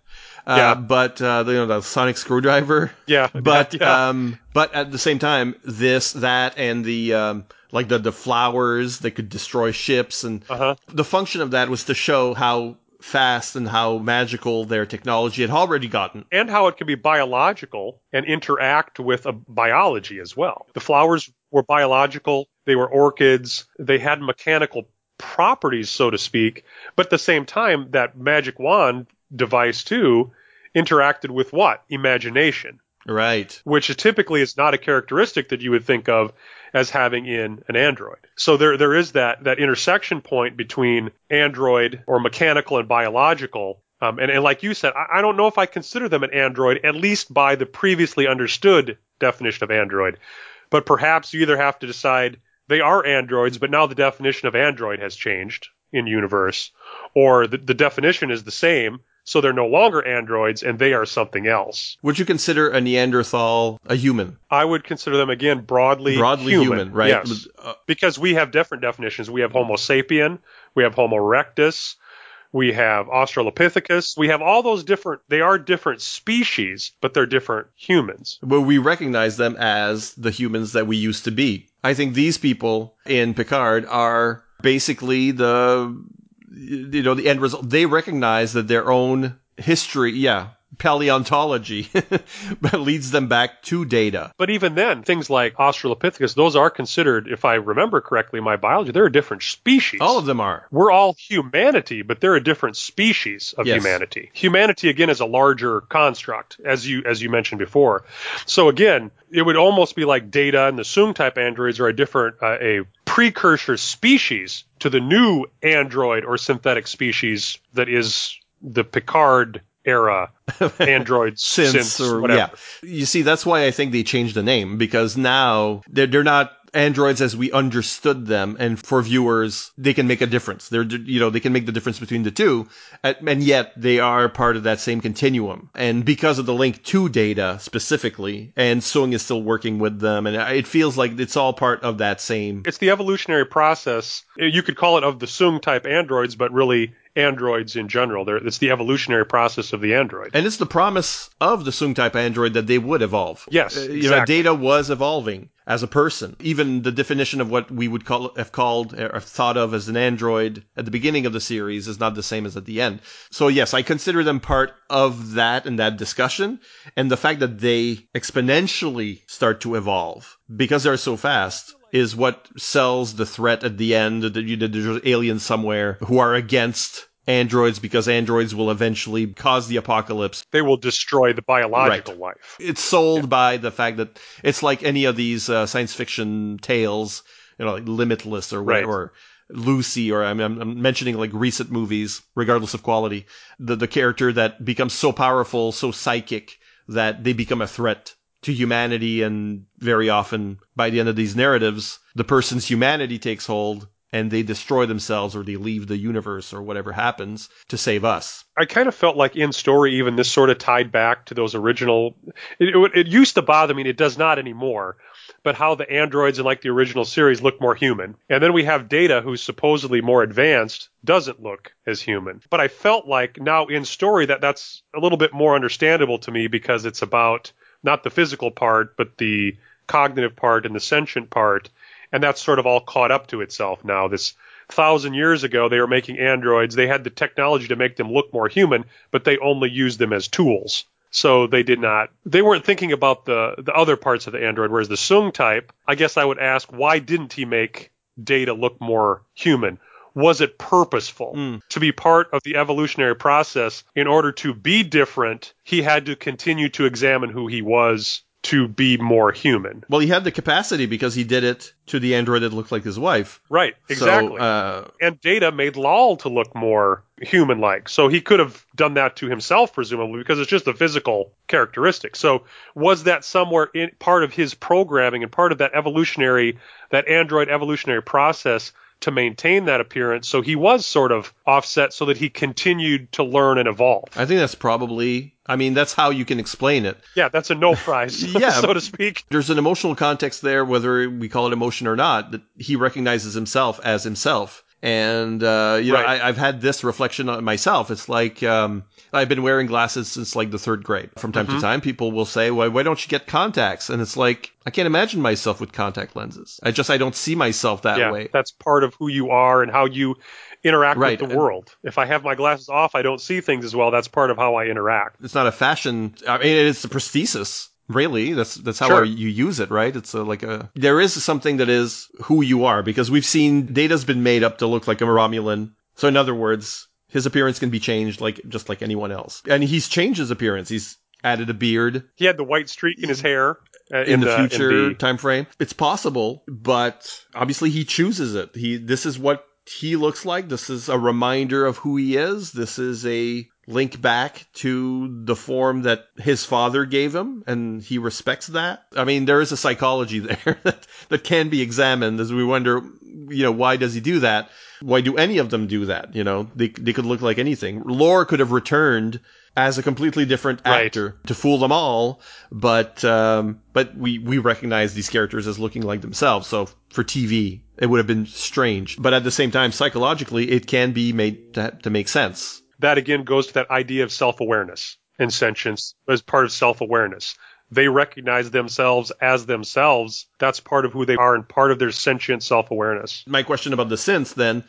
Uh, Yeah. but uh, the, you know the sonic screwdriver. *laughs* yeah, *laughs* but yeah. um, but at the same time, this, that, and the um, like the the flowers that could destroy ships, and uh-huh. the function of that was to show how fast and how magical their technology had already gotten. and how it can be biological and interact with a biology as well. The flowers were biological, they were orchids, they had mechanical properties, so to speak, but at the same time, that magic wand device too interacted with what? Imagination, Right. which typically is not a characteristic that you would think of as having in an android. So there there is that that intersection point between android or mechanical and biological. Um, and, and like you said, I, I don't know if I consider them an android, at least by the previously understood definition of android. But perhaps you either have to decide they are androids, but now the definition of android has changed in universe, or the, the definition is the same, so they're no longer androids and they are something else. Would you consider a Neanderthal a human? I would consider them again broadly Broadly human, right? Yes, Uh, because we have different definitions. We have Homo sapien, we have Homo erectus, we have Australopithecus. We have all those different. They are different species, but they're different humans. but we recognize them as the humans that we used to be. I think these people in Picard are basically the, you know, the end result. They recognize that their own history, yeah, paleontology *laughs* leads them back to data. But even then, things like Australopithecus, those are considered, if I remember correctly, my biology, they're a different species. All of them are. We're all humanity, but they're a different species of Yes. humanity. Humanity again is a larger construct, as you as you mentioned before. So again, it would almost be like Data and the Soong type androids are a different uh, a precursor species to the new android or synthetic species that is the Picard era *laughs* Android Synths synths or whatever. yeah, you see, that's why I think they changed the name because now they're they're not androids as we understood them. And for viewers, they can make a difference. They're, you know, they can make the difference between the two. And yet they are part of that same continuum. And because of the link to data specifically, and Soong is still working with them, and it feels like it's all part of that same. It's the evolutionary process. You could call it of the Soong type androids, but really androids in general. They're, it's the evolutionary process of the android. And it's the promise of the Soong type android that they would evolve. Yes, Uh, you know, Data was evolving as a person. Even the definition of what we would call have called uh, or thought of as an android at the beginning of the series is not the same as at the end. So yes, I consider them part of that and that discussion, and the fact that they exponentially start to evolve because they're so fast is what sells the threat at the end that you that there's aliens somewhere who are against androids because androids will eventually cause the apocalypse They will destroy the biological life. it's sold by the fact that it's like any of these uh, science fiction tales, you know, like Limitless or Right. or Lucy, or I'm, I'm mentioning like recent movies, regardless of quality. The the character that becomes so powerful, so psychic that they become a threat to humanity, and very often by the end of these narratives, the person's humanity takes hold. And they destroy themselves or they leave the universe or whatever happens to save us. I kind of felt like in story, even this sort of tied back to those original. It, it, it used to bother me, and it does not anymore. But how the androids in like the original series look more human, and then we have Data, who's supposedly more advanced, doesn't look as human. But I felt like now in story that that's a little bit more understandable to me because it's about not the physical part, but the cognitive part and the sentient part, and that's sort of all caught up to itself now. This thousand years ago, they were making androids. They had the technology to make them look more human, but they only used them as tools. So they did not. They weren't thinking about the the other parts of the android. Whereas the Soong type, I guess I would ask, why didn't he make Data look more human? Was it purposeful hmm. to be part of the evolutionary process? In order to be different, he had to continue to examine who he was to be more human. Well, he had the capacity because he did it to the android that looked like his wife. Right, exactly. So, uh, and Data made Lal to look more human like. So he could have done that to himself, presumably, because it's just a physical characteristic. So was that somewhere in part of his programming and part of that evolutionary, that android evolutionary process to maintain that appearance? So he was sort of offset so that he continued to learn and evolve. I think that's probably. I mean, that's how you can explain it. Yeah, that's a no prize, *laughs* Yeah. *laughs* so to speak. There's an emotional context there, whether we call it emotion or not, that he recognizes himself as himself. And uh, you know, Right. I, I've had this reflection on myself. It's like um, I've been wearing glasses since like the third grade. From time to time, people will say, "Why, why don't you get contacts?" And it's like I can't imagine myself with contact lenses. I just I don't see myself that yeah, way. that's part of who you are and how you interact Right, with the and- world. If I have my glasses off, I don't see things as well. That's part of how I interact. It's not a fashion. I mean, it's a prosthesis. Really, that's that's how Sure. you use it, right? It's a, like a there is something that is who you are because we've seen Data's been made up to look like a Romulan. So in other words, his appearance can be changed like just like anyone else, and he's changed his appearance. He's added a beard He had the white streak in his hair uh, in, the, in future the- time frame. It's possible, but obviously he chooses it. He this is what he looks like. This is a reminder of who he is. This is a link back to the form that his father gave him, and he respects that. I mean, there is a psychology *laughs* there that, that can be examined as we wonder, you know, why does he do that? Why do any of them do that? You know, they, they could look like anything. Lore could have returned as a completely different Right. actor to fool them all, but um, but we we recognize these characters as looking like themselves. So for TV, it would have been strange, but at the same time, psychologically, it can be made to, to make sense. That again goes to that idea of self-awareness and sentience as part of self-awareness. They recognize themselves as themselves. That's part of who they are and part of their sentient self-awareness. My question about the synths then.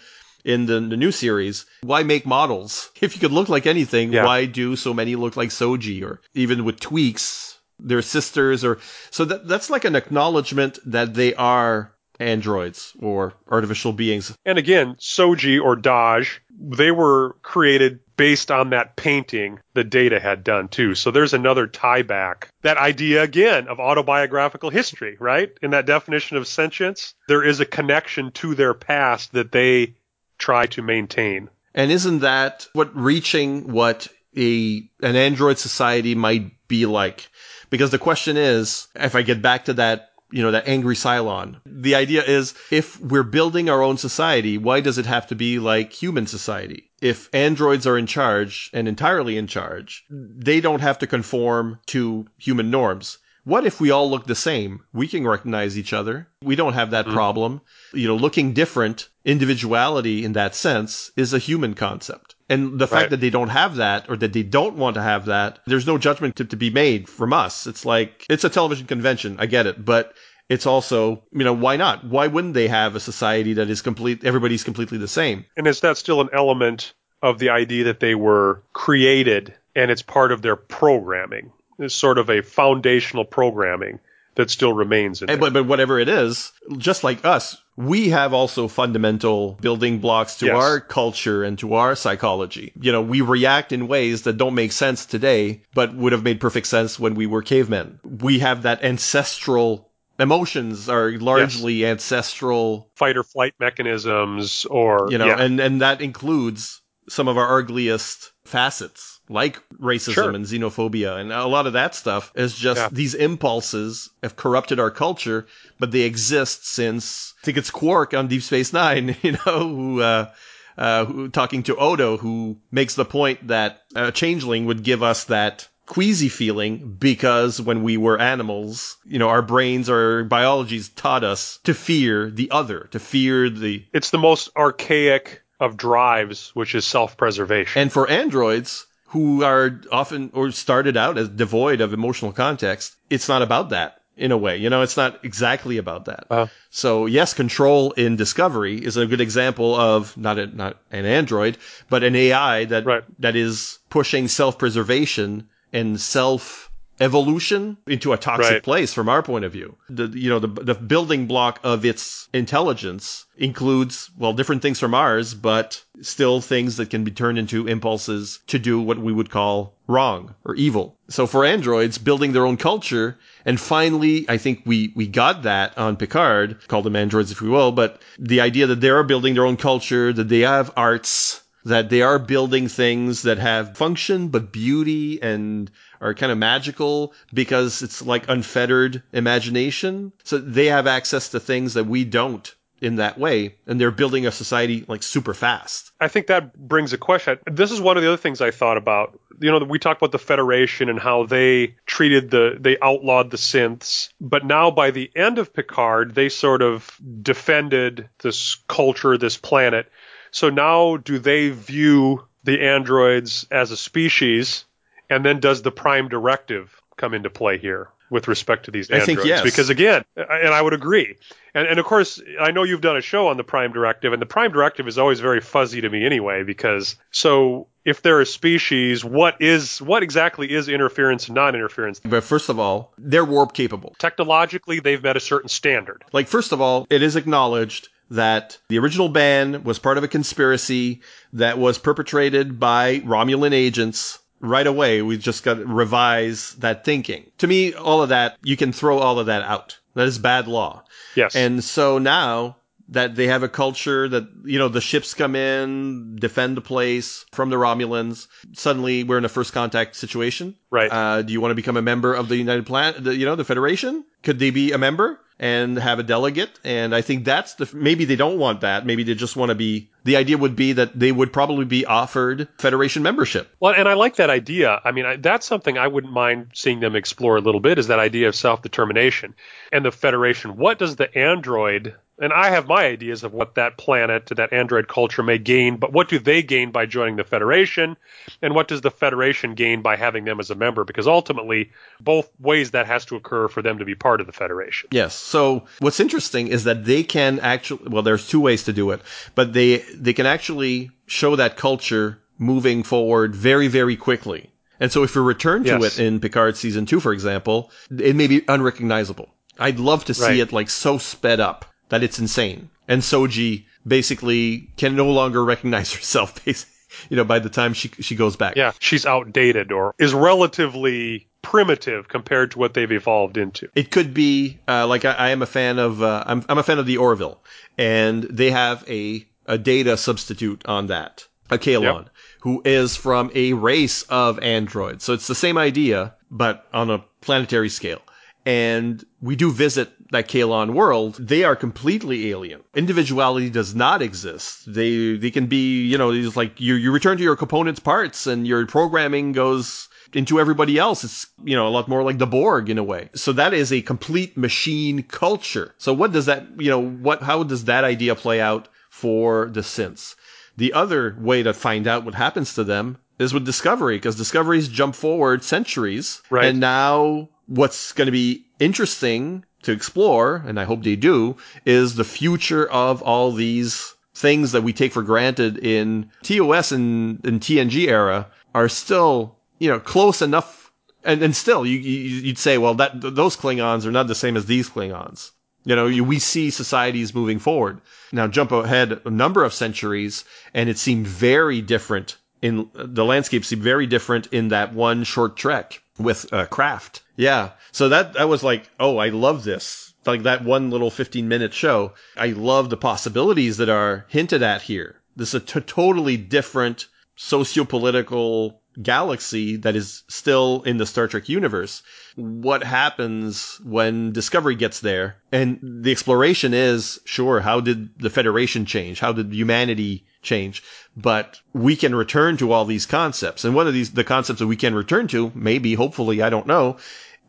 In the, the new series, why make models? *laughs* If you could look like anything, Yeah. why do so many look like Soji? Or even with tweaks, their sisters, or so that that's like an acknowledgement that they are androids or artificial beings. And again, Soji or Dahj, they were created based on that painting that Data had done too. So there's another tie back. That idea again of autobiographical history, right? In that definition of sentience, there is a connection to their past that they try to maintain. And isn't that what reaching what a an android society might be like? Because the question is, if I get back to that you know, that angry Cylon. The idea is if we're building our own society, why does it have to be like human society? If androids are in charge and entirely in charge, they don't have to conform to human norms. What if we all look the same? We can recognize each other. We don't have that mm-hmm. problem. You know, looking different, individuality in that sense is a human concept. And the fact Right. that they don't have that or that they don't want to have that, there's no judgment to, to be made from us. It's like, it's a television convention. I get it. But it's also, you know, why not? Why wouldn't they have a society that is complete, everybody's completely the same? And is that still an element of the idea that they were created and it's part of their programming? It's sort of a foundational programming that still remains. But, but whatever it is, just like us, we have also fundamental building blocks to Yes. our culture and to our psychology. You know, we react in ways that don't make sense today, but would have made perfect sense when we were cavemen. We have that ancestral emotions are largely ancestral, Fight or flight mechanisms or you know, yeah. and, and that includes some of our ugliest facets like racism Sure. and xenophobia and a lot of that stuff is just Yeah. these impulses have corrupted our culture but they exist since i think it's quark on deep space nine *laughs* you know who uh uh, who, talking to Odo, who makes the point that a changeling would give us that queasy feeling because when we were animals, you know, our brains, our biologies taught us to fear the other, to fear the it's the most archaic of drives, which is self-preservation. And for androids who are often or started out as devoid of emotional context, it's not about that in a way. You know, it's not exactly about that. Uh-huh. So yes, control in Discovery is a good example of not a, not an android, but an AI that Right. that is pushing self-preservation and self evolution into a toxic Right. place from our point of view. The you know the the building block of its intelligence includes well different things from ours, but still things that can be turned into impulses to do what we would call wrong or evil. So for androids building their own culture and finally I think we we got that on Picard, call them androids if we will, but the idea that they are building their own culture, that they have arts that they are building things that have function but beauty and are kind of magical because it's like unfettered imagination. So they have access to things that we don't in that way, and they're building a society like super fast. I think that brings a question. This is one of the other things I thought about. You know, we talked about the Federation and how they treated the, they outlawed the synths. But now by the end of Picard, they sort of defended this culture, this planet. So now do they view the androids as a species? And then does the Prime Directive come into play here with respect to these I androids? think yes. Because again, and I would agree. And, and of course, I know you've done a show on the Prime Directive, and the Prime Directive is always very fuzzy to me anyway. Because so if they're a species, what is what exactly is interference and non-interference? But first of all, they're warp capable. Technologically, they've met a certain standard. Like, first of all, it is acknowledged that the original ban was part of a conspiracy that was perpetrated by Romulan agents. Right away, we just got to revise that thinking. To me, all of that, you can throw all of that out. That is bad law. Yes. And so now that they have a culture that, you know, the ships come in, defend the place from the Romulans, suddenly we're in a first contact situation. Right. Uh, do you want to become a member of the United Planet, you know, the Federation? Could they be a member and have a delegate? And I think that's the, maybe they don't want that. Maybe they just want to be, the idea would be that they would probably be offered Federation membership. Well, and I like that idea. I mean, I, that's something I wouldn't mind seeing them explore a little bit is that idea of self-determination and the Federation. What does the android, and I have my ideas of what that planet, that android culture may gain, but what do they gain by joining the Federation? And what does the Federation gain by having them as a member? Because ultimately, both ways that has to occur for them to be part of the Federation. Yes. So what's interesting is that they can actually, well, there's two ways to do it, but they, they can actually show that culture moving forward very, very quickly. And so if we return to Yes. it in Picard season two, for example, it may be unrecognizable. I'd love to see Right. it like so sped up that it's insane. And Soji basically can no longer recognize *laughs* herself, basically, you know, by the time she, she goes back. Yeah, she's outdated or is relatively primitive compared to what they've evolved into. It could be uh, like I, I am a fan of uh, I'm I'm a fan of the Orville, and they have a a data substitute on that, a Kaylon, who is from a race of androids. So it's the same idea, but on a planetary scale. And we do visit that Kaylon world, they are completely alien. Individuality does not exist. They they can be, you know, it's like you you return to your component's parts and your programming goes into everybody else. It's, you know, a lot more like the Borg in a way. So that is a complete machine culture. So what does that, you know, what, how does that idea play out for the synths? The other way to find out what happens to them is with Discovery, because Discoveries jump forward centuries. Right. And now what's going to be interesting to explore, and I hope they do, is the future of all these things that we take for granted in TOS and, and TNG era are still, you know, close enough. And, and still, you, you, you'd say, well, that, those Klingons are not the same as these Klingons. You know, you, we see societies moving forward. Now jump ahead a number of centuries and it seemed very different in the landscape seemed very different in that one short trek with uh, Craft. Yeah. So that, that was like, oh, I love this. Like that one little 15 minute show. I love the possibilities that are hinted at here. This is a t- totally different socio-political galaxy that is still in the Star Trek universe. What happens when Discovery gets there? And the exploration is, sure, how did the Federation change? How did humanity change? But we can return to all these concepts. And one of these, the concepts that we can return to, maybe, hopefully, I don't know,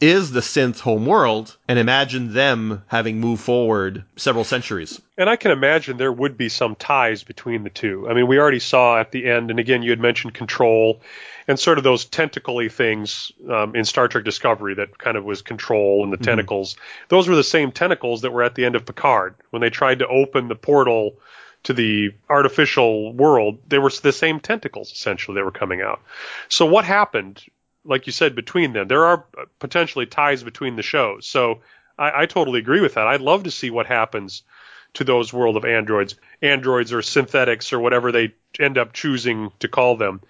is the synth home world and imagine them having moved forward several centuries. And I can imagine there would be some ties between the two. I mean, we already saw at the end, and again, you had mentioned control and sort of those tentacly things um, in Star Trek Discovery that kind of was control and the tentacles. Those were the same tentacles that were at the end of Picard when they tried to open the portal to the artificial world. They were the same tentacles essentially that were coming out. So what happened? Like you said, between them, there are potentially ties between the shows. So I, I totally agree with that. I'd love to see what happens to those world of androids, androids or synthetics or whatever they end up choosing to call them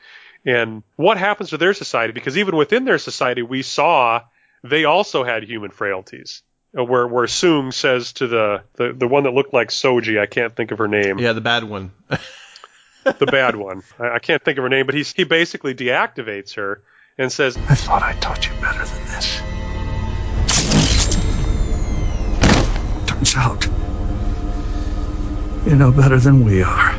and what happens to their society because even within their society we saw they also had human frailties Uh, where where Soong says to the, the the one that looked like Soji I can't think of her name Yeah, the bad one. *laughs* the bad one I, I can't think of her name but he's he basically deactivates her and says I thought I taught you better than this. Turns out, you know better than we are.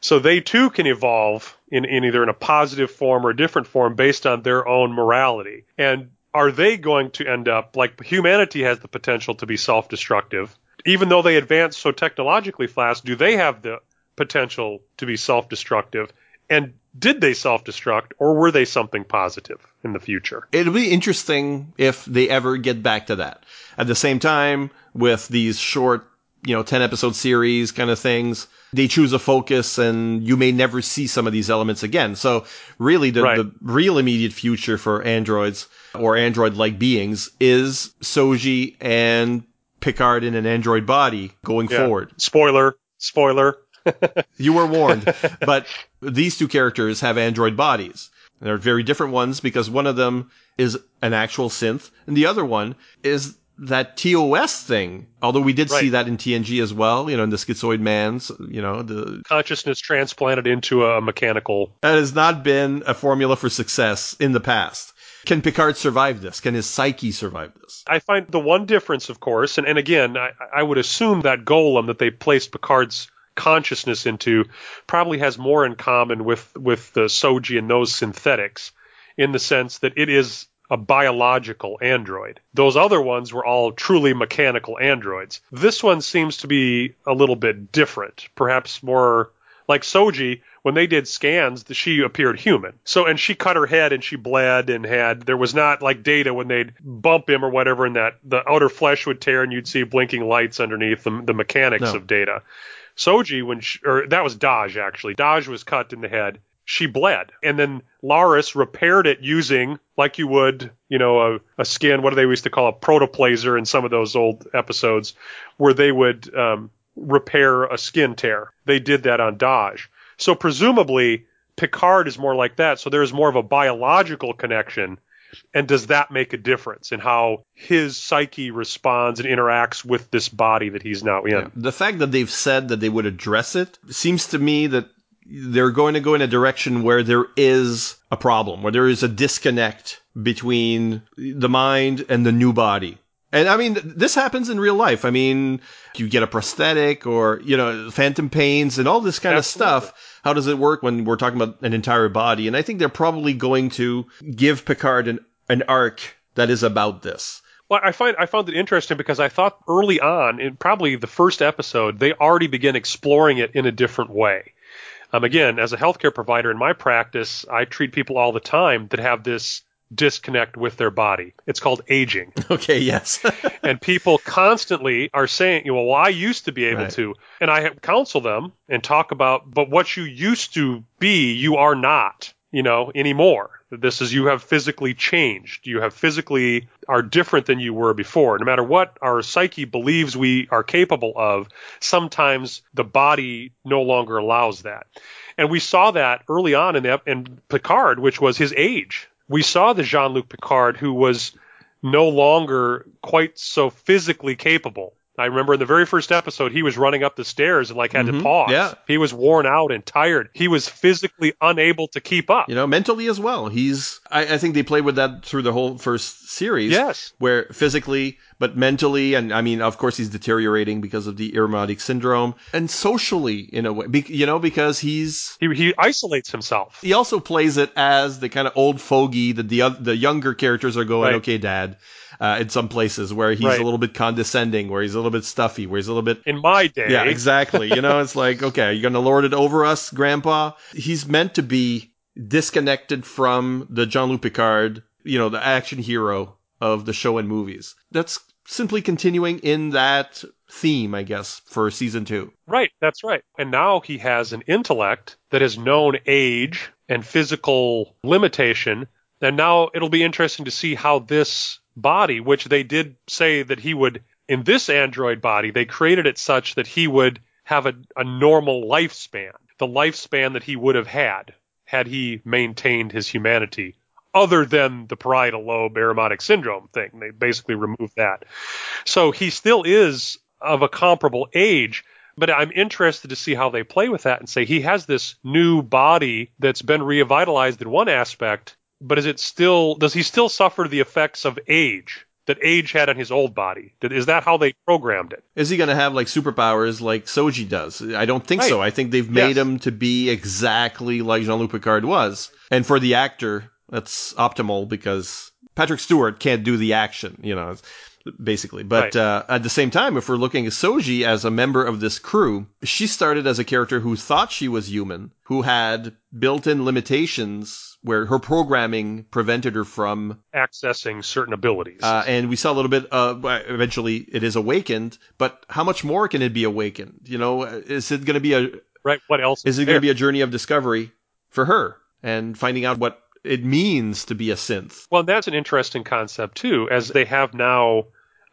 so they too can evolve in, in either in a positive form or a different form based on their own morality and are they going to end up like humanity has the potential to be self-destructive. Even though they advance so technologically fast do they have the potential to be self-destructive? And did they self-destruct or were they something positive in the future? It'll be interesting if they ever get back to that. At the same time, with these short, you know, 10 episode series kind of things, they choose a focus and you may never see some of these elements again. So really the, Right. the real immediate future for androids or android-like beings is Soji and Picard in an android body going Yeah. forward. spoiler spoiler *laughs* You were warned. but these two characters have android bodies. They're very different ones because one of them is an actual synth and the other one is that TOS thing. Although we did see that in TNG as well, you know, in the schizoid man's, you know, the, consciousness transplanted into a mechanical that has not been a formula for success in the past. Can Picard survive this? Can his psyche survive this? I find the one difference, of course, and, and again, I, I would assume that golem that they placed Picard's consciousness into probably has more in common with with the Soji and those synthetics, in the sense that it is a biological android. Those other ones were all truly mechanical androids. This one seems to be a little bit different, perhaps more like Soji, when they did scans, she appeared human. So, and she cut her head and she bled and had, there was not like data when they'd bump him or whatever and that the outer flesh would tear and you'd see blinking lights underneath the, the mechanics No. of data. Soji, when she, or that was Dahj actually. Dahj was cut in the head. She bled. And then Laris repaired it using, like you would, you know, a, a skin, what do they used to call a protoplaser in some of those old episodes, where they would um, repair a skin tear. They did that on Dahj. So presumably Picard is more like that. So there's more of a biological connection. And does that make a difference in how his psyche responds and interacts with this body that he's now in? The fact that they've said that they would address it seems to me that they're going to go in a direction where there is a problem, where there is a disconnect between the mind and the new body. And I mean, this happens in real life. I mean, you get a prosthetic or, you know, phantom pains and all this kind Absolutely. of stuff. How does it work when we're talking about an entire body? And I think they're probably going to give Picard an, an arc that is about this. Well, I find I found it interesting because I thought early on, in probably the first episode, they already began exploring it in a different way. Um, again, as a healthcare provider in my practice, I treat people all the time that have this disconnect with their body. It's called aging. *laughs* Okay, yes. *laughs* and people constantly are saying, well, I used to be able Right. to. And I counsel them and talk about, but what you used to be, you are not, you know, anymore. This is, you have physically changed. You have physically are different than you were before. No matter what our psyche believes we are capable of, sometimes the body no longer allows that. And we saw that early on in, the, in Picard, which was his age. We saw the Jean-Luc Picard who was no longer quite so physically capable. I remember in the very first episode, he was running up the stairs and like had to Mhm, pause. yeah. He was worn out and tired. He was physically unable to keep up. you know, mentally as well. He's, I, I think they played with that through the whole first series. Yes. Where physically, but mentally, and I mean, of course, he's deteriorating because of the Irumodic syndrome and socially in a way, be, you know, because he's, He, he isolates himself. he also plays it as the kind of old fogey that the the younger characters are going, Right. okay, dad, uh, in some places where he's Right. a little bit condescending, where he's a little bit stuffy, where he's a little bit In my day, yeah, exactly. You know, it's like, okay, you're going to lord it over us, Grandpa? He's meant to be disconnected from the Jean-Luc Picard, you know, the action hero of the show and movies. That's simply continuing in that theme, I guess, for season two. Right, that's right. And now he has an intellect that has known age and physical limitation. And now it'll be interesting to see how this body, which they did say that he would, in this android body, they created it such that he would have a, a normal lifespan, the lifespan that he would have had had he maintained his humanity. Other than the parietal lobe Irumodic syndrome thing, they basically removed that. So he still is of a comparable age, but I'm interested to see how they play with that and say he has this new body that's been revitalized in one aspect, but is it still does he still suffer the effects of age that age had on his old body? Is that how they programmed it? Is he going to have like superpowers like Soji does? I don't think Right. so. I think they've made Yes. him to be exactly like Jean-Luc Picard was. And for the actor, that's optimal because Patrick Stewart can't do the action, you know, basically. But Right. uh, at the same time, if we're looking at Soji as a member of this crew, she started as a character who thought she was human, who had built-in limitations where her programming prevented her from Accessing certain abilities. uh, and we saw a little bit. Uh, eventually, it is awakened. But how much more can it be awakened? You know, is it going to be a right? What else? is it going to be a journey of discovery for her and finding out what it means to be a synth? Well, that's an interesting concept too, as they have now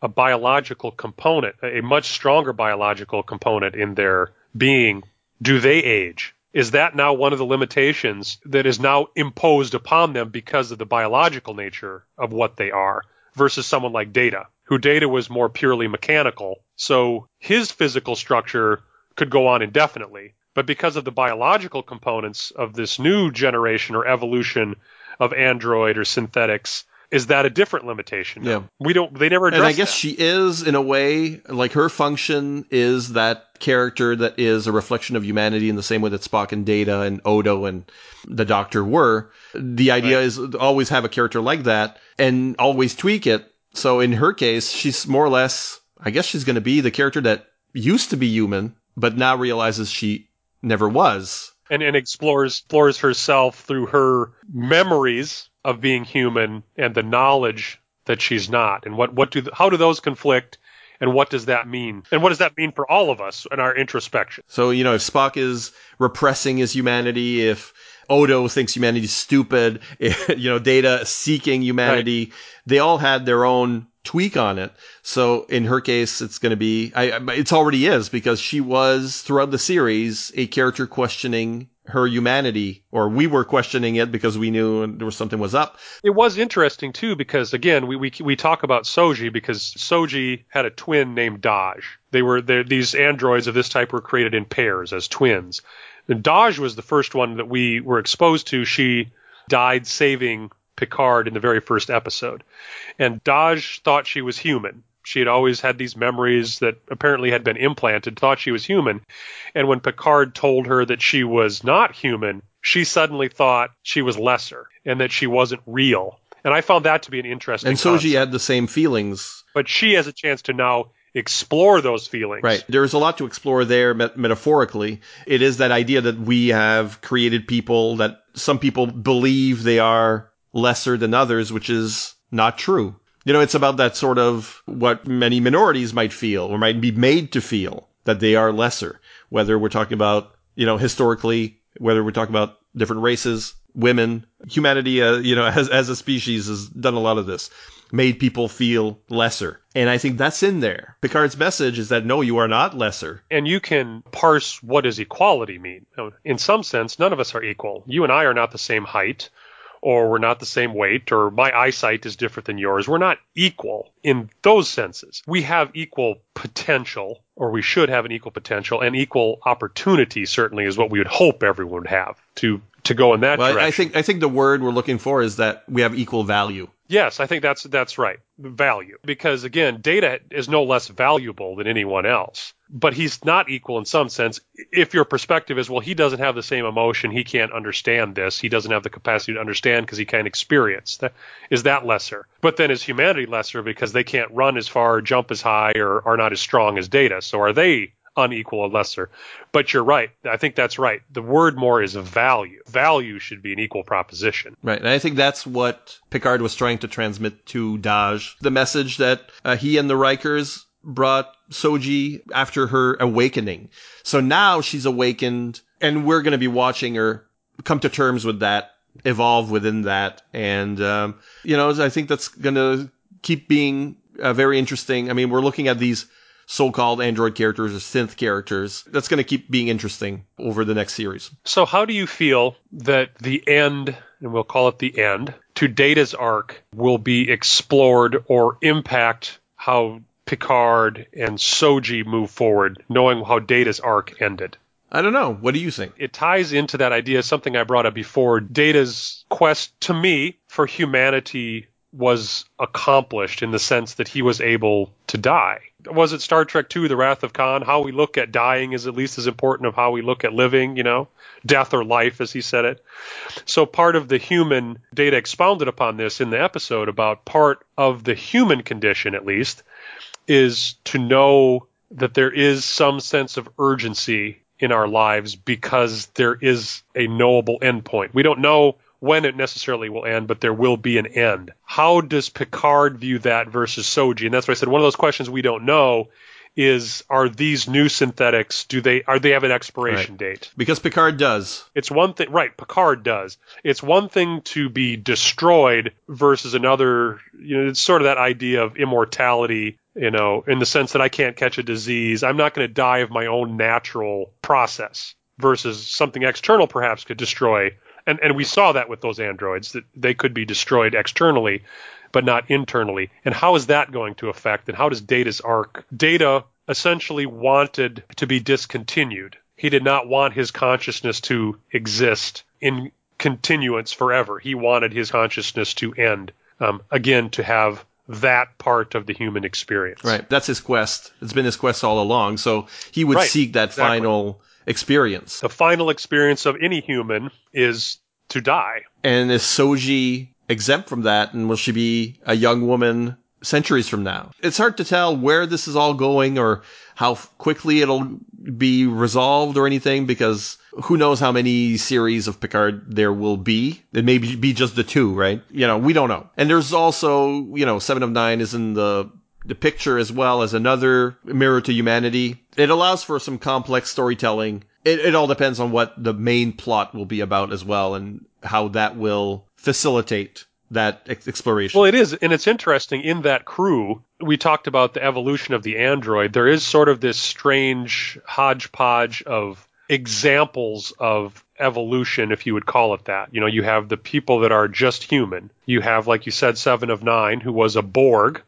a biological component, a much stronger biological component in their being. Do they age? Is that now one of the limitations that is now imposed upon them because of the biological nature of what they are versus someone like Data, who Data was more purely mechanical. So his physical structure could go on indefinitely. But because of the biological components of this new generation or evolution of android or synthetics, is that a different limitation? Yeah. We don't, they never And I guess that. she is, in a way, like her function is that character that is a reflection of humanity in the same way that Spock and Data and Odo and the Doctor were. The idea Right. is always have a character like that and always tweak it. So in her case, she's more or less, I guess she's going to be the character that used to be human, but now realizes she never was. and, and explores explores herself through her memories of being human and the knowledge that she's not. And what what do how do those conflict and what does that mean? And what does that mean for all of us in our introspection? So, you know, if Spock is repressing his humanity, if Odo thinks humanity's stupid, if, *laughs* you know, Data seeking humanity, they all had their own tweak on it. So in her case, it's going to be, I, it's already is because she was throughout the series a character questioning her humanity, or we were questioning it because we knew there was something was up. it was interesting too because again we we, we talk about soji because soji had a twin named dahj they were these androids of this type were created in pairs as twins and dahj was the first one that we were exposed to she died saving picard in the very first episode and dahj thought she was human She had always had these memories that apparently had been implanted, thought she was human. And when Picard told her that she was not human, she suddenly thought she was lesser and that she wasn't real. And I found that to be an interesting And Soji concept. had the same feelings. but she has a chance to now explore those feelings. Right. There's a lot to explore there met- metaphorically. It is that idea that we have created people that some people believe they are lesser than others, which is not true. You know, it's about that sort of what many minorities might feel or might be made to feel that they are lesser, whether we're talking about, you know, historically, whether we're talking about different races, women, humanity, uh, you know, *laughs* as, as a species has done a lot of this, made people feel lesser. And I think that's in there. Picard's message is that no, you are not lesser. And you can parse what does equality mean. In some sense, none of us are equal. You and I are not the same height, or we're not the same weight, or my eyesight is different than yours. We're not equal in those senses. We have equal potential, or we should have an equal potential, and equal opportunity certainly is what we would hope everyone would have to to go in that Well, direction. I think I think the word we're looking for is that we have equal value. Yes, I think that's that's right. Value. Because again, data is no less valuable than anyone else. But he's not equal in some sense. If your perspective is, well, he doesn't have the same emotion, he can't understand this, he doesn't have the capacity to understand because he can't experience. That, is that lesser? But then is humanity lesser because they can't run as far, jump as high, or are not as strong as data? So are they unequal or lesser? But you're right. I think that's right. The word more is value. Value should be an equal proposition. Right. And I think that's what Picard was trying to transmit to Dahj. The message that uh, he and the Rikers brought Soji after her awakening. So now she's awakened and we're going to be watching her come to terms with that, evolve within that. And, um, you know, I think that's going to keep being uh, very interesting. I mean, we're looking at these so-called android characters or synth characters. That's going to keep being interesting over the next series. So, how do you feel that the end, and we'll call it the end, to Data's arc will be explored or impact how Picard and Soji move forward, knowing how Data's arc ended? I don't know. What do you think? It ties into that idea, something I brought up before. Data's quest, to me, for humanity was accomplished in the sense that he was able to die. Was it Star Trek II, The Wrath of Khan? How we look at dying is at least as important of how we look at living, you know, death or life, as he said it. So part of the human data expounded upon this in the episode about part of the human condition, at least, is to know that there is some sense of urgency in our lives because there is a knowable endpoint. We don't know when it necessarily will end, but there will be an end. How does Picard view that versus Soji? And that's why I said one of those questions we don't know is are these new synthetics do they are they have an expiration date? Because Picard does. It's one thing, right? Picard does. It's one thing to be destroyed versus another. You know, it's sort of that idea of immortality. You know, in the sense that I can't catch a disease, I'm not going to die of my own natural process. Versus something external, perhaps could destroy. And and we saw that with those androids that they could be destroyed externally, but not internally. And how is that going to affect? And how does Data's arc? Data essentially wanted to be discontinued. He did not want his consciousness to exist in continuance forever. He wanted his consciousness to end. Um, again, to have that part of the human experience. Right. That's his quest. It's been his quest all along. So he would Right, seek that exactly. final experience. The final experience of any human is to die. And is Soji exempt from that? And will she be a young woman centuries from now? It's hard to tell where this is all going or how quickly it'll be resolved or anything because who knows how many series of Picard there will be. It may be just the two, right? You know, we don't know. And there's also, you know, Seven of Nine is in the the picture as well as another mirror to humanity. It allows for some complex storytelling. It, it all depends on what the main plot will be about as well and how that will facilitate that ex- exploration. Well, it is, and it's interesting in that crew. We talked about the evolution of the android. There is sort of this strange hodgepodge of examples of evolution, if you would call it that. You know, you have the people that are just human. You have, like you said, Seven of Nine, who was a Borg,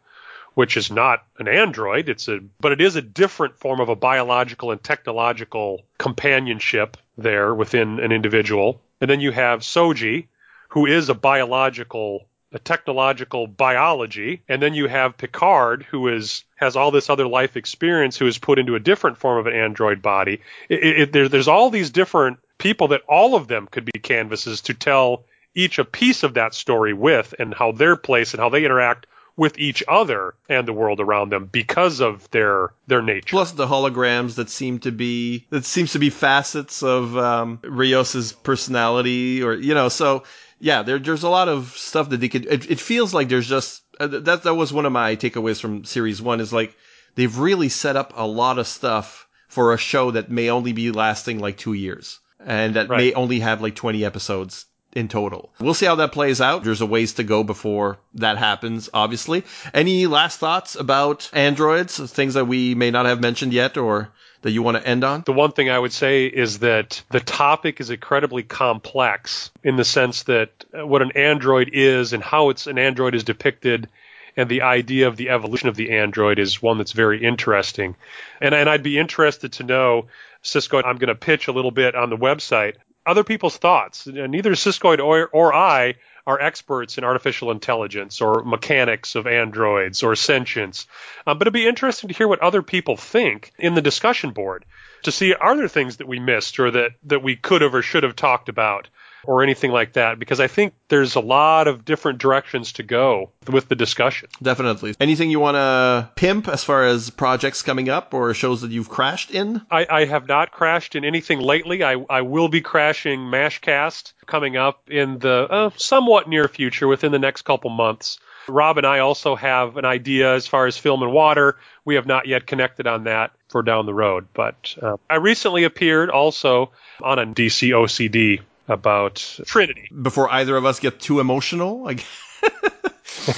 which is not an android. It's a, but it is a different form of a biological and technological companionship there within an individual. And then you have Soji, who is a biological a technological biology, and then you have Picard, who is has all this other life experience, who is put into a different form of an android body. It, it, there, there's all these different people that all of them could be canvases to tell each a piece of that story with, and how their place and how they interact with each other and the world around them because of their their nature. Plus the holograms that seem to be that seems to be facets of um, Rios's personality, or you know, so yeah, there, there's a lot of stuff that they could. It, it feels like there's just uh, that that was one of my takeaways from series one is like they've really set up a lot of stuff for a show that may only be lasting like two years and that Right. may only have like 20 episodes in total. We'll see how that plays out. There's a ways to go before that happens, obviously. Any last thoughts about androids, things that we may not have mentioned yet or that you want to end on? The one thing I would say is that the topic is incredibly complex in the sense that what an android is and how it's an android is depicted and the idea of the evolution of the android is one that's very interesting. And, and I'd be interested to know, Cisco, I'm going to pitch a little bit on the website, other people's thoughts. Neither Ciscoid or, or I are experts in artificial intelligence or mechanics of androids or sentience. Um, but it'd be interesting to hear what other people think in the discussion board to see are there things that we missed or that, that we could have or should have talked about or anything like that because I think there's a lot of different directions to go with the discussion. Definitely. Anything you want to pimp as far as projects coming up or shows that you've crashed in? I, I have not crashed in anything lately. I, I will be crashing Mashcast coming up in the uh, somewhat near future within the next couple months. Rob and I also have an idea as far as film and water. We have not yet connected on that for down the road. But uh, I recently appeared also on a DC OCD about Trinity. Before either of us get too emotional, like. *laughs*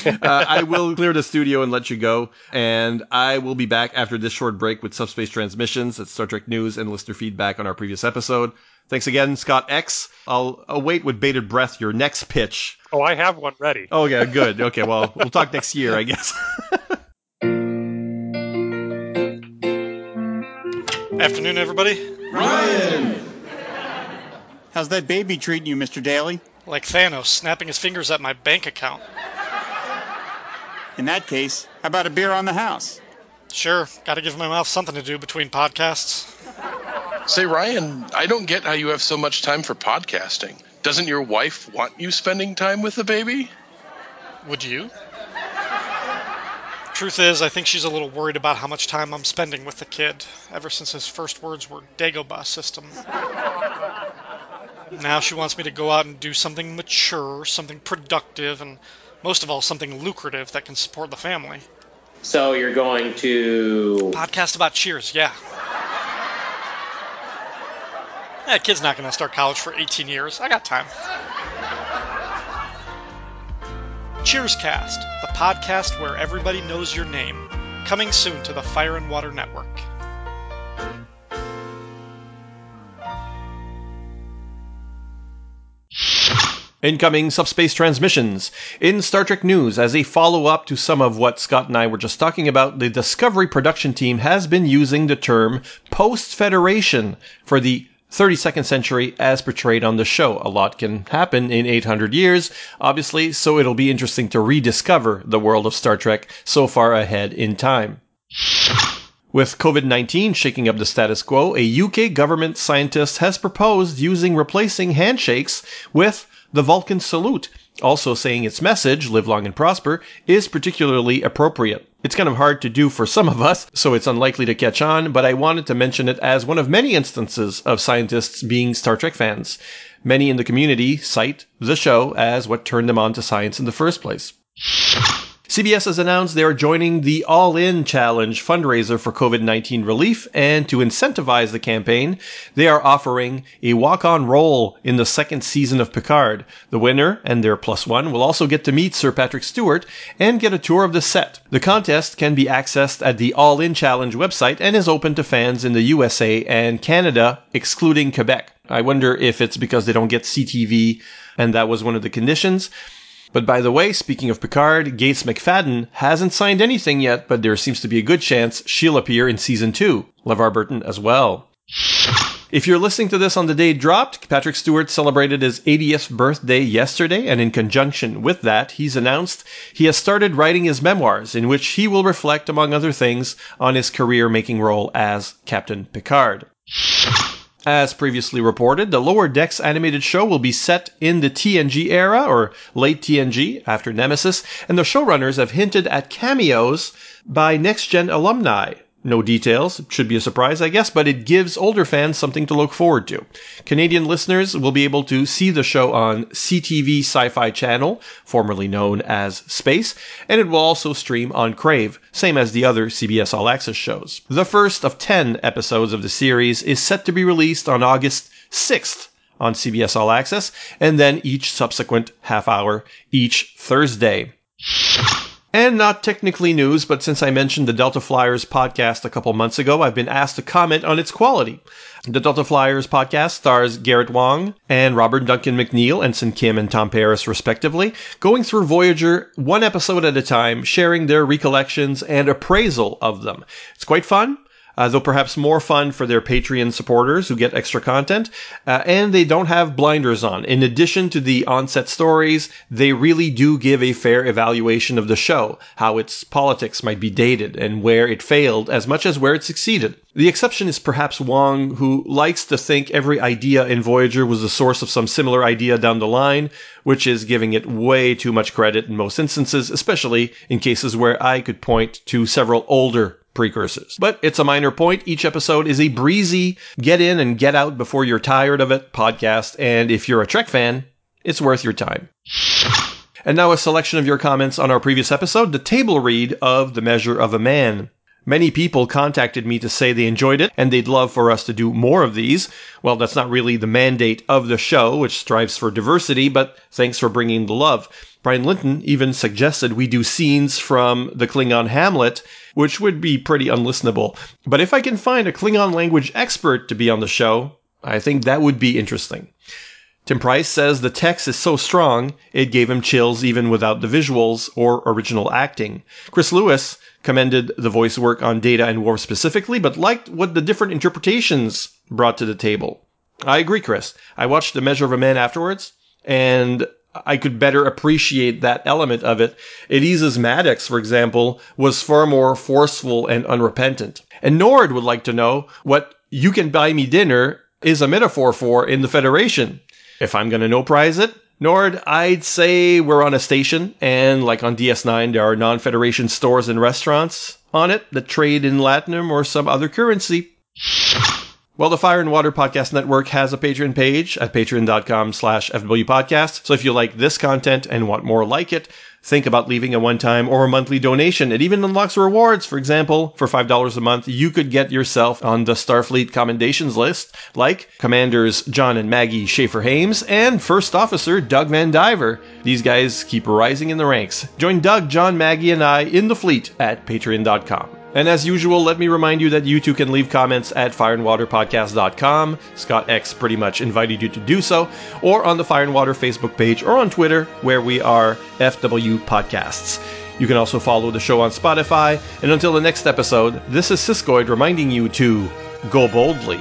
uh, I will clear the studio and let you go. And I will be back after this short break with Subspace Transmissions at Star Trek News and listener feedback on our previous episode. Thanks again, Scott X. I'll await with bated breath your next pitch. Oh, I have one ready. Oh, yeah, good. Okay, well, we'll talk next year, I guess. *laughs* Afternoon, everybody. Ryan! How's that baby treating you, Mr. Daly? Like Thanos snapping his fingers at my bank account. In that case, how about a beer on the house? Sure, gotta give my mouth something to do between podcasts. Say, Ryan, I don't get how you have so much time for podcasting. Doesn't your wife want you spending time with the baby? Would you? Truth is, I think she's a little worried about how much time I'm spending with the kid, ever since his first words were Dagobah system. Now she wants me to go out and do something mature, something productive, and most of all, something lucrative that can support the family. So you're going to. Podcast about Cheers, yeah. That kid's not going to start college for 18 years. I got time. Cheerscast, the podcast where everybody knows your name. Coming soon to the Fire and Water Network. Incoming subspace transmissions. In Star Trek news, as a follow up to some of what Scott and I were just talking about, the Discovery production team has been using the term post Federation for the 32nd century as portrayed on the show. A lot can happen in 800 years, obviously, so it'll be interesting to rediscover the world of Star Trek so far ahead in time. With COVID 19 shaking up the status quo, a UK government scientist has proposed using replacing handshakes with the Vulcan salute, also saying its message, live long and prosper, is particularly appropriate. It's kind of hard to do for some of us, so it's unlikely to catch on, but I wanted to mention it as one of many instances of scientists being Star Trek fans. Many in the community cite the show as what turned them on to science in the first place. CBS has announced they are joining the All In Challenge fundraiser for COVID 19 relief, and to incentivize the campaign, they are offering a walk on role in the second season of Picard. The winner and their plus one will also get to meet Sir Patrick Stewart and get a tour of the set. The contest can be accessed at the All In Challenge website and is open to fans in the USA and Canada, excluding Quebec. I wonder if it's because they don't get CTV and that was one of the conditions. But by the way, speaking of Picard, Gates McFadden hasn't signed anything yet, but there seems to be a good chance she'll appear in season two. LeVar Burton as well. If you're listening to this on the day it dropped, Patrick Stewart celebrated his 80th birthday yesterday, and in conjunction with that, he's announced he has started writing his memoirs, in which he will reflect, among other things, on his career making role as Captain Picard. As previously reported, the Lower Decks animated show will be set in the TNG era, or late TNG, after Nemesis, and the showrunners have hinted at cameos by Next Gen alumni. No details. It should be a surprise, I guess, but it gives older fans something to look forward to. Canadian listeners will be able to see the show on CTV Sci Fi Channel, formerly known as Space, and it will also stream on Crave, same as the other CBS All Access shows. The first of 10 episodes of the series is set to be released on August 6th on CBS All Access, and then each subsequent half hour each Thursday. And not technically news, but since I mentioned the Delta Flyers podcast a couple months ago, I've been asked to comment on its quality. The Delta Flyers podcast stars Garrett Wang and Robert Duncan McNeil, Ensign Kim and Tom Paris, respectively, going through Voyager one episode at a time, sharing their recollections and appraisal of them. It's quite fun uh, though perhaps more fun for their Patreon supporters who get extra content. Uh, and they don't have blinders on. In addition to the onset stories, they really do give a fair evaluation of the show, how its politics might be dated, and where it failed as much as where it succeeded. The exception is perhaps Wang, who likes to think every idea in Voyager was the source of some similar idea down the line, which is giving it way too much credit in most instances, especially in cases where I could point to several older precursors. But it's a minor point. Each episode is a breezy, get in and get out before you're tired of it podcast. And if you're a Trek fan, it's worth your time. And now a selection of your comments on our previous episode, the table read of The Measure of a Man. Many people contacted me to say they enjoyed it and they'd love for us to do more of these. Well, that's not really the mandate of the show, which strives for diversity, but thanks for bringing the love. Brian Linton even suggested we do scenes from the Klingon Hamlet, which would be pretty unlistenable. But if I can find a Klingon language expert to be on the show, I think that would be interesting. Tim Price says the text is so strong, it gave him chills even without the visuals or original acting. Chris Lewis commended the voice work on Data and Worf specifically, but liked what the different interpretations brought to the table. I agree, Chris. I watched The Measure of a Man afterwards, and I could better appreciate that element of it. Eliza's Maddox, for example, was far more forceful and unrepentant. And Nord would like to know what you can buy me dinner is a metaphor for in the Federation. If I'm going to no prize it, Nord, I'd say we're on a station, and like on DS9, there are non Federation stores and restaurants on it that trade in Latinum or some other currency. Well, the Fire and Water Podcast Network has a Patreon page at patreon.com slash fwpodcast. So if you like this content and want more like it, think about leaving a one-time or a monthly donation. It even unlocks rewards. For example, for $5 a month, you could get yourself on the Starfleet commendations list, like Commanders John and Maggie Schaefer-Hames and First Officer Doug Van Diver. These guys keep rising in the ranks. Join Doug, John, Maggie, and I in the fleet at patreon.com. And as usual, let me remind you that you too can leave comments at fireandwaterpodcast.com. Scott X pretty much invited you to do so, or on the Fire and Water Facebook page, or on Twitter, where we are FW Podcasts. You can also follow the show on Spotify. And until the next episode, this is Siskoid reminding you to go boldly.